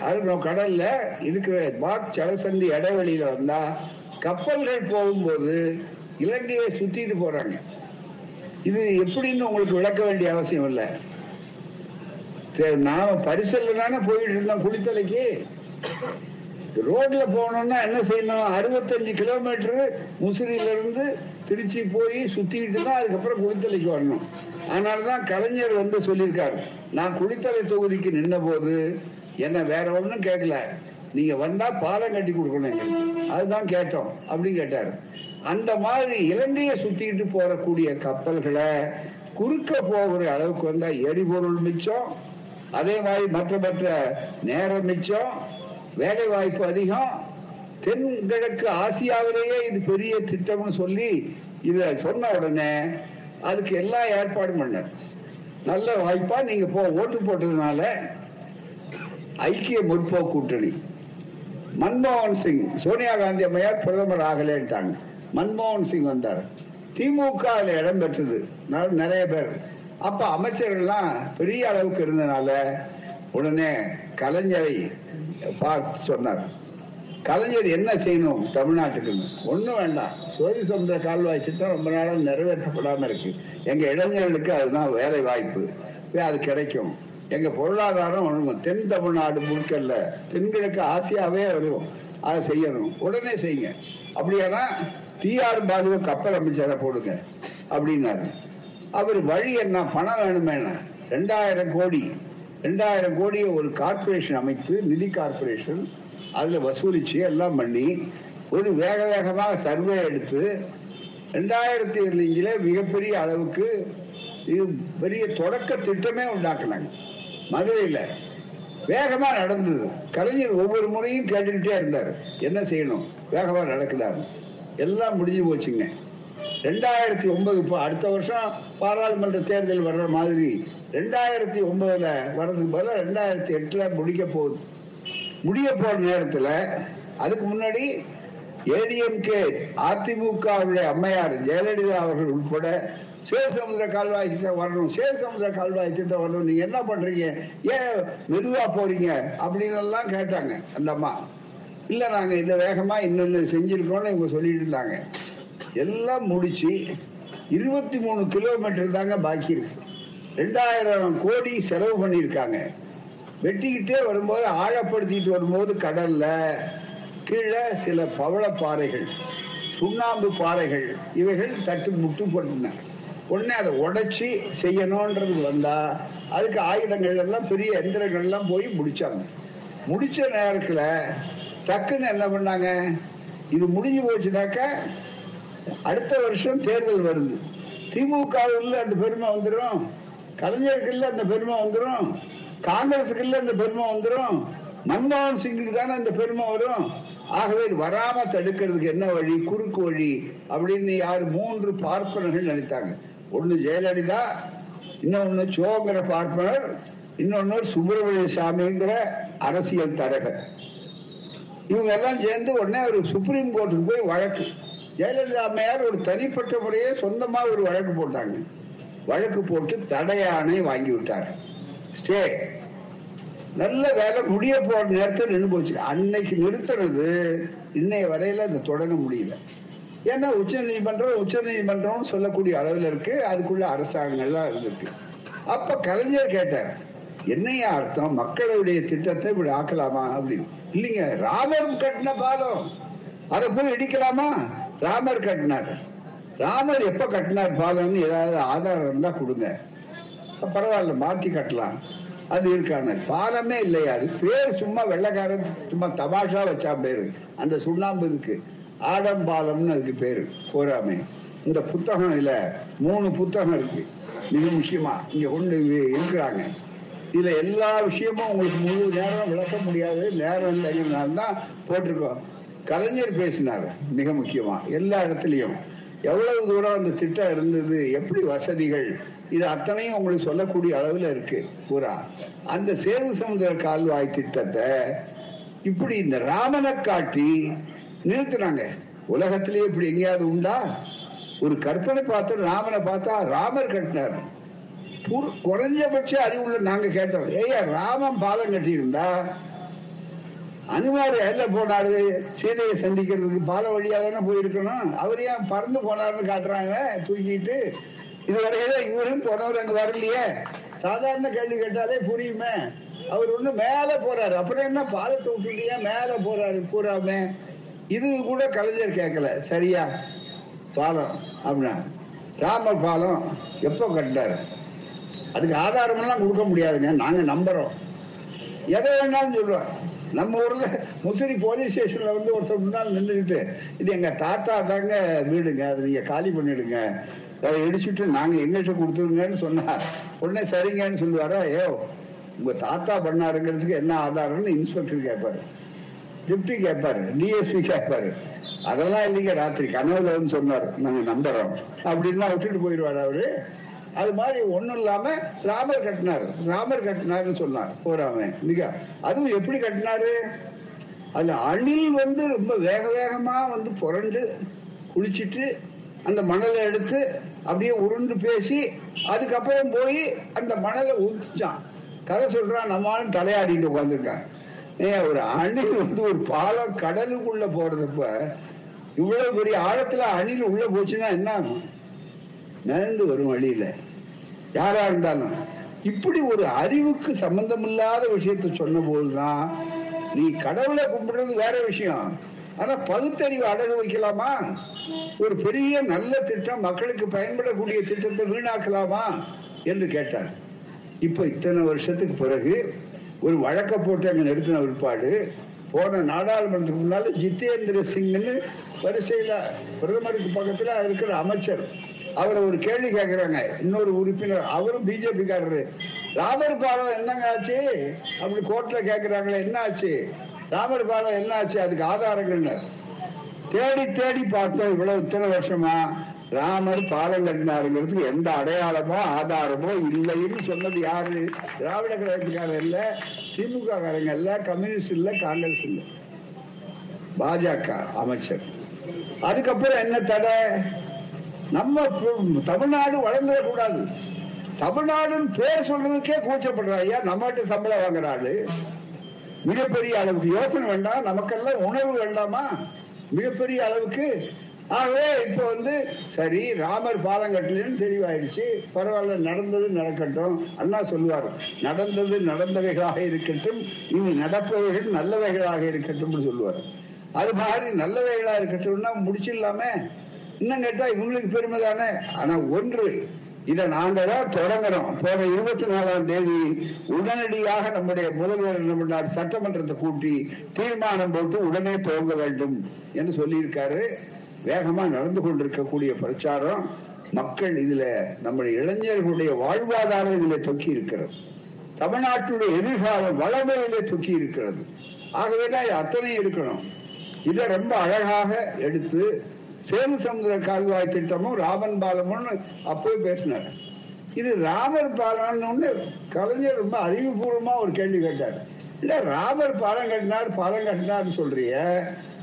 அது கடல்ல இருக்கிற பாக் ஜலசந்தி இடைவெளியில வந்தா கப்பல்கள் போகும்போது இலங்கையை சுத்திட்டு போறாங்க. இது எப்படின்னு உங்களுக்கு விளக்க வேண்டிய அவசியம் இல்லை. சரி, நாம பரிசல்ல தானே போயிட்டு இருந்தோம் குளித்தலைக்கு. ரோட்ல போகணும்னா என்ன செய்யணும்? அறுபத்தஞ்சு கிலோமீட்டர் முசிறியில இருந்து திருச்சி போய் சுத்திட்டு தான் அதுக்கப்புறம் குளித்தலைக்கு வரணும். அதனாலதான் கலைஞர் வந்து சொல்லியிருக்காரு. நான் குளித்தலை தொகுதிக்கு நின்ன போது என்ன வேற ஒண்ணும் கேட்கல. நீங்க வந்தா பாலம் கட்டி கொடுக்கணும் அதுதான் கேட்டோம் அப்படின்னு கேட்டாரு. அந்த மாதிரி இலங்கையை சுத்திட்டு போறக்கூடிய கப்பல்களை குறுக்க போகிற அளவுக்கு வந்தா எரிபொருள் மிச்சம் அதே மாதிரி மற்ற மற்ற நேரம் மிச்சம் வேலை வாய்ப்பு அதிகம் தென்கிழக்கு ஆசியாவிலேயே இது பெரிய திட்டம்னு சொல்லி இத சொன்ன உடனே அதுக்கு எல்லா ஏற்பாடும் பண்ணார். நல்ல வாய்ப்பா நீங்க போ ஓட்டு போட்டதுனால ஐக்கிய முற்போக்கு கூட்டணி. மன்மோகன் சிங் சோனியா காந்தி அம்மையார் பிரதமர் ஆகலேன்ட்டாங்க. மன்மோகன் சிங் வந்தார். திமுக அதுல இடம் பெற்றது. நிறைய பேர். அப்ப அமைச்சர்கள்லாம் பெரிய அளவுக்கு இருந்தனால உடனே கலைஞரை பார்த்து சொன்னார். கலைஞர் என்ன செய்யணும் தமிழ்நாட்டுக்குன்னு? ஒண்ணும் வேண்டாம். சோதி சமுதிர கால்வாய் திட்டம் ரொம்ப நாளாக நிறைவேற்றப்படாமல் இருக்கு. எங்க இளைஞர்களுக்கு அதுதான் வேலை வாய்ப்பு. அது கிடைக்கும். எங்க பொருளாதாரம் ஒழுங்கும் தென் தமிழ்நாடு முழுக்கல்ல. தென்கிழக்கு ஆசியாவே வரும் அதை செய்யணும். உடனே செய்யுங்க. அப்படியானா டிஆர் பாதுகா கப்பல் அமைச்சரை போடுங்க அப்படின்னாரு. அவர் வழி என்ன? பணம் வேணுமே ரெண்டாயிரம் கோடி. ரெண்டாயிரம் கோடியை ஒரு கார்பரேஷன் அமைத்து நிதி கார்பரேஷன் அதுல வசூலிச்சு எல்லாம் பண்ணி ஒரு வேக வேகமாக சர்வே எடுத்து ரெண்டாயிரத்தி இருபஞ்சில மிகப்பெரிய அளவுக்கு இது பெரிய தொடக்க திட்டமே உண்டாக்குனாங்க. மதுரையில வேகமா நடந்தது. கலைஞர் ஒவ்வொரு முறையும் கேட்டுக்கிட்டே இருந்தார். என்ன செய்யணும்? வேகமா நடக்குதான்னு. எல்லாம் முடிஞ்சு போச்சுங்க. ரெண்டாயிரத்தி ஒன்பது இப்போ அடுத்த வருஷம் பாராளுமன்ற தேர்தல் வர்ற மாதிரி ரெண்டாயிரத்தி ஒன்பதுல வர்றதுக்கு பதிலா ரெண்டாயிரத்தி எட்டுல முடிக்க போகுது. முடிய போற நேரத்துல அதுக்கு முன்னாடி ஏடிஎம்கே அதிமுகவுடைய அம்மையார் ஜெயலலிதா அவர்கள் உட்பட சேசமுதிர கால்வாய் திட்டம் வரணும் சேசமுதிர கால்வாய் திட்டம் வரணும். நீங்க என்ன பண்றீங்க? ஏன் மெதுவா போறீங்க? அப்படின்னு எல்லாம் கேட்டாங்க அந்த அம்மா. இல்ல நாங்க இந்த வேகமா இன்னொன்னு செஞ்சிருக்கோம்னு இவங்க சொல்லிட்டு இருந்தாங்க. எல்லாம் முடிச்சு இருபத்தி மூணு கிலோமீட்டர் தாங்க பாக்கி இருக்கு. ரெண்டாயிரம் கோடி செலவு பண்ணியிருக்காங்க. வெட்டிக்கிட்டே வரும்போது ஆழப்படுத்திட்டு வரும்போது கடல்ல கீழே சில பவளப்பாறைகள் சுண்ணாம்பு பாறைகள் இவைகள் தட்டு முட்டு போட்டுன. உடனே அதை உடைச்சி செய்யணும்ன்றது வந்தா அதுக்கு ஆயுதங்கள் எல்லாம் பெரிய எந்திரங்கள் எல்லாம் போய் முடிச்சாங்க. முடிச்ச நேரத்துல டக்குன்னு என்ன பண்ணாங்க? இது முடிஞ்சு போச்சுனாக்க அடுத்த வருஷம் தேர்தல் வருது. திமுகவில் அந்த பெருமை வந்துடும் கலைஞருக்குள்ள அந்த பெருமை வந்துடும் காங்கிரஸுக்குள்ள அந்த பெருமை வந்துடும் மன்மோகன் சிங்குக்கு தானே அந்த பெருமை வரும். ஆகவே வராம தடுக்கிறதுக்கு என்ன வழி? குறுக்கு வழி அப்படின்னு யார் மூன்று பார்ப்பனர்கள் நினைத்தாங்க. ஒண்ணு ஜெயலலிதா இன்னொன்னு சோங்கிற பார்ப்பனர் இன்னொன்னு சுப்பிரமணிய சாமிங்கிற அரசியல் தரகர். இவங்க எல்லாம் சேர்ந்து உடனே அவர் சுப்ரீம் கோர்ட்டுக்கு போய் வழக்கு. ஜெயலலிதா அம்மையார் ஒரு தனிப்பட்ட முறையே சொந்தமா ஒரு வழக்கு போட்டாங்க. வழக்கு போட்டு தடையாணை வாங்கி விட்டார் ஸ்டே நல்ல வேலை முடிய போற நேரத்தில் நின்று போச்சு. அன்னைக்கு நிறுத்துறது இன்னைய வரையில அதை தொடங்க முடியல. ஏன்னா உச்ச நீதிமன்றம் உச்ச நீதிமன்றம் சொல்லக்கூடிய அளவில் இருக்கு. அதுக்குள்ள அரசாங்கங்கள்லாம் இருந்திருக்கு. அப்ப கலைஞர் கேட்டார் என்னைய அர்த்தம்? மக்களுடைய திட்டத்தை இப்படி ஆக்கலாமா? அப்படின்னு. இல்லைங்க ராமர் கட்டின பாலம். அதை போய் இடிக்கலாமா? ராமர் கட்டினார். ராமர் எப்ப கட்டினார் பாலம்னு ஏதாவது ஆதாரம் இருந்தா கொடுங்க. பரவாயில்ல மாத்தி கட்டலாம். அது இருக்கான. பாலமே இல்லையா அது பேர் சும்மா வெள்ளக்காரன் சும்மா தமாஷா வச்சா பேரு. அந்த சுண்ணாம்பு இருக்கு. ஆடம் பாலம்னு அதுக்கு பேரு போராமே இந்த புத்தகம் இல்ல மூணு புத்தகம் இருக்கு. மிக முக்கியமா. இங்க கொண்டு இருக்கிறாங்க. இதுல எல்லா விஷயமும் உங்களுக்கு முழு நேரம் விளக்க முடியாது. நேரம் இல்லைங்கிறதுனால தான் போட்டிருக்கோம். கலைஞர் பேசினார் மிக முக்கியமா எல்லா இடத்துலயும். எவ்வளவு தூரம் அந்த திட்டம் இருந்தது எப்படி வசதிகள் இது அத்தனையும் உங்களுக்கு சொல்லக்கூடிய அளவுல இருக்கு பூரா. அந்த சேது சமுதிர கால்வாய் திட்டத்தை இப்படி இந்த ராமனை காட்டி நிறுத்தினாங்க. உலகத்திலேயே இப்படி எங்கேயாவது உண்டா? ஒரு கற்பனை பார்த்து ராமனை பார்த்தா ராமர் கட்டினார். குறைஞ்சபட்ச அறிவுள்ள நாங்க கேட்டோம் ஏயா ராமன் பாலம் கட்டியிருந்தா அனுமார் எல்ல போனாரு? சீதையை சந்திக்கிறதுக்கு பால வழியா தானே போயிருக்கணும். அவர் ஏன் பறந்து போனாருன்னு காட்டுறாங்க தூக்கிட்டு? இதுவரையில இவரும் போனவர் அங்க வரலையே. சாதாரண கேள்வி கேட்டாலே புரியுமே. அவர் ஒண்ணு மேல போறாரு. அப்புறம் என்ன? பாலத்தை விட்டுட்டியா மேல போறாரு? கூறாம இது கூட கலைஞர் கேட்கல. சரியா? பாலம் அப்படின்னா. ராமர் பாலம் எப்போ கட்டினாரு? அதுக்கு ஆதாரம் எல்லாம் கொடுக்க முடியாதுங்க. நாங்க நம்புறோம். எதை வேணாலும் சொல்லுவோம் நம்ம ஊர்ல முசிறி போலீஸ் ஸ்டேஷன்ல வந்து ஒருத்தர் முன்னால் நின்றுக்கிட்டு இது எங்க தாத்தா தாங்க வீடுங்க அதை நீங்க காலி பண்ணிடுங்க. அதை இடிச்சுட்டு நாங்க எங்கிட்ட கொடுத்துருங்கன்னு சொன்னார். உடனே சரிங்கன்னு சொல்லுவாரா? ஏ உங்க தாத்தா பண்ணாருங்கிறதுக்கு என்ன ஆதாரம்னு இன்ஸ்பெக்டர் கேட்பாரு டிப்டி கேட்பாரு டிஎஸ்பி கேட்பாரு அதெல்லாம் இல்லைங்க ராத்திரி கனவுல வந்து சொன்னார். நாங்க நம்புறோம். அப்படின்னா விட்டுட்டு போயிடுவாரு அவரு? அது மாதிரி ஒண்ணும் இல்லாம ராமர் கட்டினார். ராமர் கட்டினார்னு சொன்னார். போறாம. மிக அதுவும் எப்படி கட்டினாரு? அதுல அணில் வந்து ரொம்ப வேக வேகமா வந்து புரண்டு குளிச்சிட்டு அந்த மணலை எடுத்து அப்படியே உருண்டு பேசி அதுக்கப்புறம் போய் அந்த மணலை ஊத்துச்சான் கதை சொல்றான். நம்மளும் தலையாடிட்டு உட்காந்துருக்கான் ஏன் ஒரு அணில் வந்து ஒரு பாலம் கடலுக்குள்ள போறதப்ப இவ்வளவு பெரிய ஆழத்துல அணில் உள்ள போச்சுன்னா என்ன ஆகும்? நடந்து வரும் வழியில. யாரா இருந்தாலும் இப்படி ஒரு அறிவுக்கு சம்பந்தமில்லாத விஷயத்த சொன்ன போதுதான் நீ கடவுளை கும்பிடுறது வேற விஷயம். ஆனா பகுத்தறிவு அடகு வைக்கலாமா? ஒரு பெரிய நல்ல திட்டம் மக்களுக்கு பயன்படக்கூடிய திட்டத்தை வீணாக்கலாமா என்று கேட்டார். இப்ப இத்தனை வருஷத்துக்கு பிறகு ஒரு வழக்க போட்டு அங்க நிறுத்தின பிற்பாடு போன நாடாளுமன்றத்துக்கு முன்னால ஜித்தேந்திர சிங்னு வரிசையில பிரதமருக்கு பக்கத்துல இருக்கிற அமைச்சர் அவரை ஒரு கேள்வி கேட்கிறாங்க இன்னொரு உறுப்பினர் அவரும் பிஜேபி காரரு ராமர் பாலம் என்னங்க ஆச்சு? அப்படி கோர்ட்ல கேக்குறாங்களே என்ன ஆச்சு? ராமர் பாலம் என்ன ஆச்சு? அதுக்கு ஆதாரங்கள்னு தேடி தேடி பார்த்தோம் இவ்வளவு இத்தனை வருஷமா ராமர் பாலம் கட்டினாருங்கிறதுக்கு எந்த அடையாளமோ ஆதாரமோ இல்லைன்னு சொன்னது யாரு? திராவிட கழகத்துக்காரர் இல்ல திமுக காரங்க இல்ல கம்யூனிஸ்ட் இல்ல காங்கிரஸ் இல்ல. பாஜக அமைச்சர். அதுக்கப்புறம் என்ன தடை? நம்ம பு- தமிழ்நாடு வளர்ந்துடக்கூடாது. தமிழ்நாடுன்னு பேர் சொல்றதுக்கே கூச்சப்படுற. ஐயா நம்மகிட்ட சம்பளம் வாங்குறாரு மிகப்பெரிய அளவுக்கு யோசனை வேண்டாம். நமக்கெல்லாம் உணவு வேண்டாமா? மிகப்பெரிய அளவுக்கு. ஆகவே இப்ப வந்து சரி ராமர் பாலம் கட்டலன்னு தெளிவாயிடுச்சு. பரவாயில்ல நடந்தது நடக்கட்டும். அண்ணா சொல்லுவார் நடந்தது நடந்தவைகளாக இருக்கட்டும். இனி நடப்பவைகள் நல்லவைகளாக இருக்கட்டும்னு சொல்லுவார். அது மாதிரி நல்லவைகளா இருக்கட்டும்னா முடிச்சிடலாமே. இன்னும் கேட்டா இவங்களுக்கு பெருமை தானே? ஆனா ஒன்று இதை நாங்க தான் தொடங்குறோம் போன இருபத்தி நாலாம் தேதி உடனடியாக நம்முடைய முதல்வர் நம்முடைய சட்டமன்றத்தை கூட்டி தீர்மானம் போட்டு உடனே துவங்க வேண்டும் என்று சொல்லியிருக்காரு. வேகமா நடந்து கொண்டிருக்கக்கூடிய பிரச்சாரம் மக்கள் இதுல நம்முடைய இளைஞர்களுடைய வாழ்வாதாரம் இதுல தொக்கி இருக்கிறது. தமிழ்நாட்டுடைய எதிர்காலம் வளமையிலே தொக்கி இருக்கிறது. ஆகவேதான் இது அத்தனை இருக்கணும். இதை ரொம்ப அழகாக எடுத்து சேது சமுதிர கால்வாய் திட்டமும் ராமன் பாலமும் அப்பவே பேசினார். இது ராமர் பாலம்னு கலைஞர் ரொம்ப அறிவுபூர்வமா ஒரு கேள்வி கேட்டார். இல்ல ராமர் பாலம் கட்டினார் பாலம் கட்டினார்னு சொல்றிய?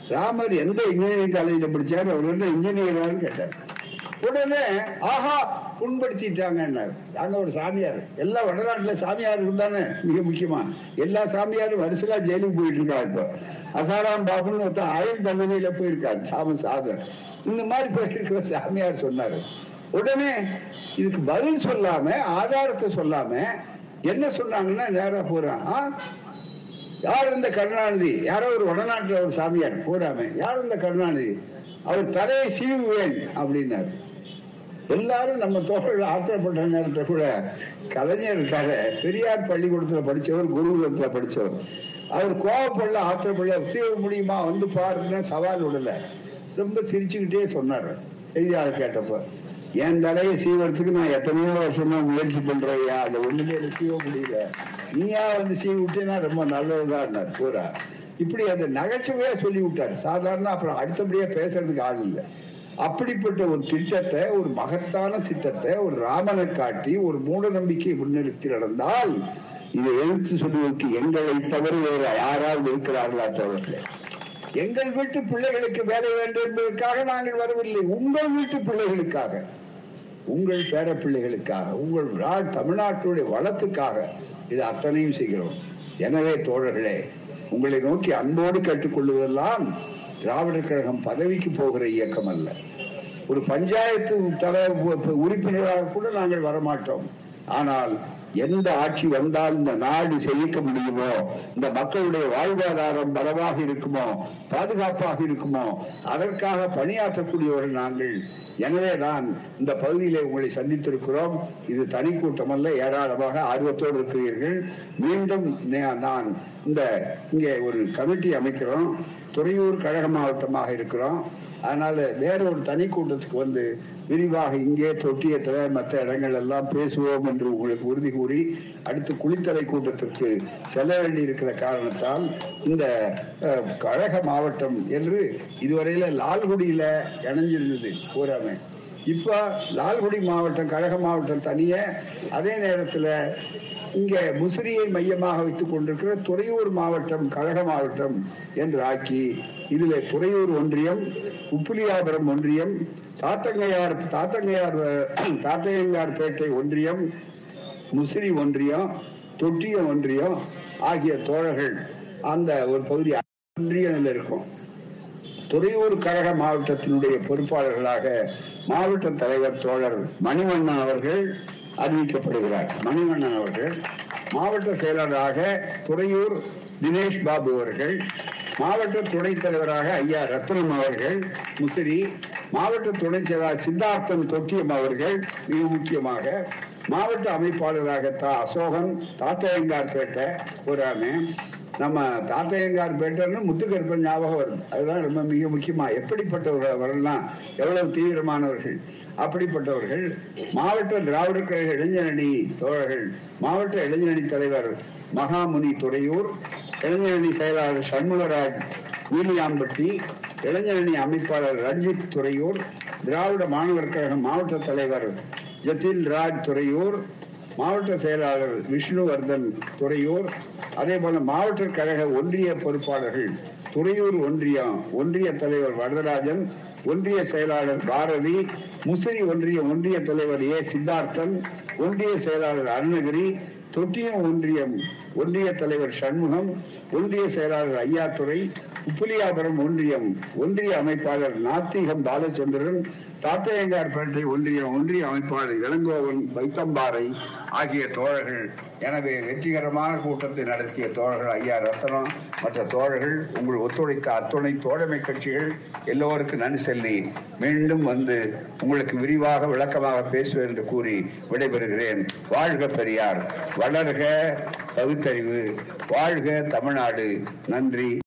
ராமர் எந்த இன்ஜினியரிங் காலேஜில் படிச்சார்? அவர் என்ன இன்ஜினியரான்னு கேட்டார். உடனே ஆஹா புண்படுத்திட்டாங்க அங்க ஒரு சாமியார். எல்லா வடநாட்டுல சாமியார் இருந்தானே மிக முக்கியமா. எல்லா சாமியாரும் வருஷலா ஜெயிலுக்கு போயிட்டு இருக்காங்க இப்போ. அசாராம் பாபுன்னு ஒருத்தன் ஆயுள் தண்டனையில போயிருக்காரு சாம சாதர் இந்த மாதிரி போயிருக்கிற சாமியார் சொன்னாரு. உடனே இதுக்கு பதில் சொல்லாம ஆதாரத்தை சொல்லாம என்ன சொன்னாங்கன்னா நேரா போறான். யார் இந்த கருணாநிதி? யாரோ ஒரு வடநாட்டுல ஒரு சாமியார் போடாம. யார் இந்த கருணாநிதி? அவர் தலையை சீவுவேன் அப்படின்னாரு. எல்லாரும் நம்ம தோழர்கள் ஆத்திரப்பட்ட நேரத்தை கூட கலைஞர் இருக்காரு. பெரியார் பள்ளிக்கூடத்துல படிச்சவர் குருகுலத்துல படிச்சவர். அவர் கோவப்படல ஆத்திரப்படல. சீவ முடியுமா? வந்து பாருன்னு சவால் விடல. ரொம்ப சிரிச்சுக்கிட்டே சொன்னாரு. செய்தியாளர் கேட்டப்ப என் தலையை சீவறதுக்கு நான் எத்தனையோ வருஷமா முயற்சி பண்றையா அதை ஒண்ணுமே சீவ முடியல. நீயா வந்து சீவி விட்டேன்னா ரொம்ப நல்லதுதான் பூரா இப்படி அந்த நகைச்சுவையா சொல்லி விட்டாரு சாதாரண அப்புறம் அடுத்தபடியா பேசுறதுக்கு ஆள் இல்லை. அப்படிப்பட்ட ஒரு திட்டத்தை ஒரு மகத்தான திட்டத்தை ஒரு ராமனை காட்டி ஒரு மூட நம்பிக்கையை முன்னிறுத்தி நடந்தால் இதை எழுத்து சொல்வதற்கு எங்களை தவிர வேறு யாராவது இருக்கிறார்களா தோழர்களே? எங்கள் வீட்டு பிள்ளைகளுக்கு வேலை வேண்டும் என்பதற்காக நாங்கள் வரவில்லை. உங்கள் வீட்டு பிள்ளைகளுக்காக. உங்கள் பேர பிள்ளைகளுக்காக உங்கள் நாடு தமிழ்நாட்டுடைய வளத்துக்காக இது அத்தனையும் செய்கிறோம். எனவே தோழர்களே உங்களை நோக்கி அன்போடு கேட்டுக்கொள்வதெல்லாம் திராவிடர் கழகம் பதவிக்கு போகிற இயக்கம் அல்ல. ஒரு பஞ்சாயத்து தலை உறுப்பினராக கூட நாங்கள் வரமாட்டோம். ஆனால் எந்த ஆட்சி வந்தால் இந்த நாடு செழிக்க முடியுமோ இந்த மக்களுடைய வாழ்வாதாரம் பலமாக இருக்குமோ பாதுகாப்பாக இருக்குமோ அதற்காக பணியாற்றக்கூடியவர்கள் நாங்கள். எனவேதான் இந்த பகுதியிலே உங்களை சந்தித்திருக்கிறோம். இது தனி கூட்டம் அல்ல ஏராளமாக ஆர்வத்தோடு இருக்கிறீர்கள். மீண்டும் நான் இந்த இங்கே ஒரு கமிட்டி அமைக்கிறோம். துறையூர் கழக மாவட்டமாக இருக்கிறோம். அதனால வேற ஒரு தனி கூட்டத்துக்கு வந்து விரிவாக இங்கே தொட்டியத்தில் மற்ற இடங்கள் எல்லாம் பேசுவோம் என்று உங்களுக்கு உறுதி கூறி அடுத்து குளித்தலை கூட்டத்திற்கு செல்ல வேண்டி இருக்கிற காரணத்தால் இந்த கழக மாவட்டம் என்று இதுவரையில லால்குடியில இணைஞ்சிருந்தது பூராமே. இப்ப லால்குடி மாவட்டம் கழக மாவட்டம் தனிய அதே நேரத்துல இங்க முசிறியை மையமாக வைத்துக் கொண்டிருக்கிற துறையூர் மாவட்டம் கழக மாவட்டம் என்று ஆக்கி இதுல துறையூர் ஒன்றியம் உப்புலியாபுரம் ஒன்றியம் தாத்தங்கையார் தாத்தங்கையார் அஹ், தாத்தையங்கார் பேட்டை ஒன்றியம் முசிறி ஒன்றியம் தொட்டிய ஒன்றியம் ஆகிய தோழர்கள் அந்த ஒரு பகுதி ஒன்றியம் இருக்கும். துறையூர் கழக மாவட்டத்தினுடைய பொறுப்பாளர்களாக மாவட்ட தலைவர் தோழர் மணிவண்ணன் அவர்கள் அறிவிக்கப்படுகிறார். மணிவண்ணன் அவர்கள் மாவட்ட செயலராக துறையூர் தினேஷ் பாபு அவர்கள் மாவட்ட துணைத் தலைவராக ஐயா ரத்னம் அவர்கள் முசிறி மாவட்ட துணை செயலாளர் சித்தார்த்தன் தொட்டியம் அவர்கள் மிக முக்கியமாக மாவட்ட அமைப்பாளராக தா அசோகன் தாத்தையங்கார் பேட்டை ஒரு நம்ம தாத்தையங்கார் பேட்டர்னு முத்துக்கருப்பன் ஞாபகம் வரும். அதுதான் ரொம்ப மிக முக்கியமா. எப்படிப்பட்டவர்கள்லாம் எவ்வளவு தீவிரமானவர்கள். அப்படிப்பட்டவர்கள் மாவட்ட திராவிட கழக இளைஞரணி தோழர்கள் மாவட்ட இளைஞரணி தலைவர் மகாமுனி துறையூர் இளைஞரணி செயலாளர் சண்முகராஜ் வீலியாம்பட்டி இளைஞரணி அமைப்பாளர் ரஞ்சித் துறையூர் திராவிட மாணவர் கழகம் மாவட்ட தலைவர் ஜதில் ராஜ் துறையூர் மாவட்ட செயலாளர் விஷ்ணுவர்தன் துறையூர் அதே போல மாவட்ட கழக ஒன்றிய பொறுப்பாளர்கள் துறையூர் ஒன்றியம் ஒன்றிய தலைவர் வரதராஜன் ஒன்றிய செயலாளர் பாரதி முசிறி ஒன்றிய ஒன்றிய தலைவர் ஏ சித்தார்த்தன் ஒன்றிய செயலாளர் அருணகிரி தொட்டியம் ஒன்றியம் ஒன்றிய தலைவர் சண்முகம் ஒன்றிய செயலாளர் ஐயாத்துறை உப்புலியாபுரம் ஒன்றியம் ஒன்றிய அமைப்பாளர் நாத்திகம் பாலச்சந்திரன் தாத்தையங்கார்பேட்டை ஒன்றிய ஒன்றிய அமைப்பாளர் இளங்கோவன் வைத்தம்பாறை ஆகிய தோழர்கள். எனவே வெற்றிகரமான கூட்டத்தை நடத்திய தோழர்கள் ஐயா ரத்னம் மற்ற தோழர்கள் உங்கள் ஒத்துழைத்த அத்துணை தோழமை கட்சிகள் எல்லோருக்கும் நன்றி சொல்லி மீண்டும் வந்து உங்களுக்கு விரிவாக விளக்கமாக பேசுவேன் என்று கூறி விடைபெறுகிறேன். வாழ்க பெரியார். வளர்க பகுத்தறிவு வாழ்க தமிழ்நாடு. நன்றி.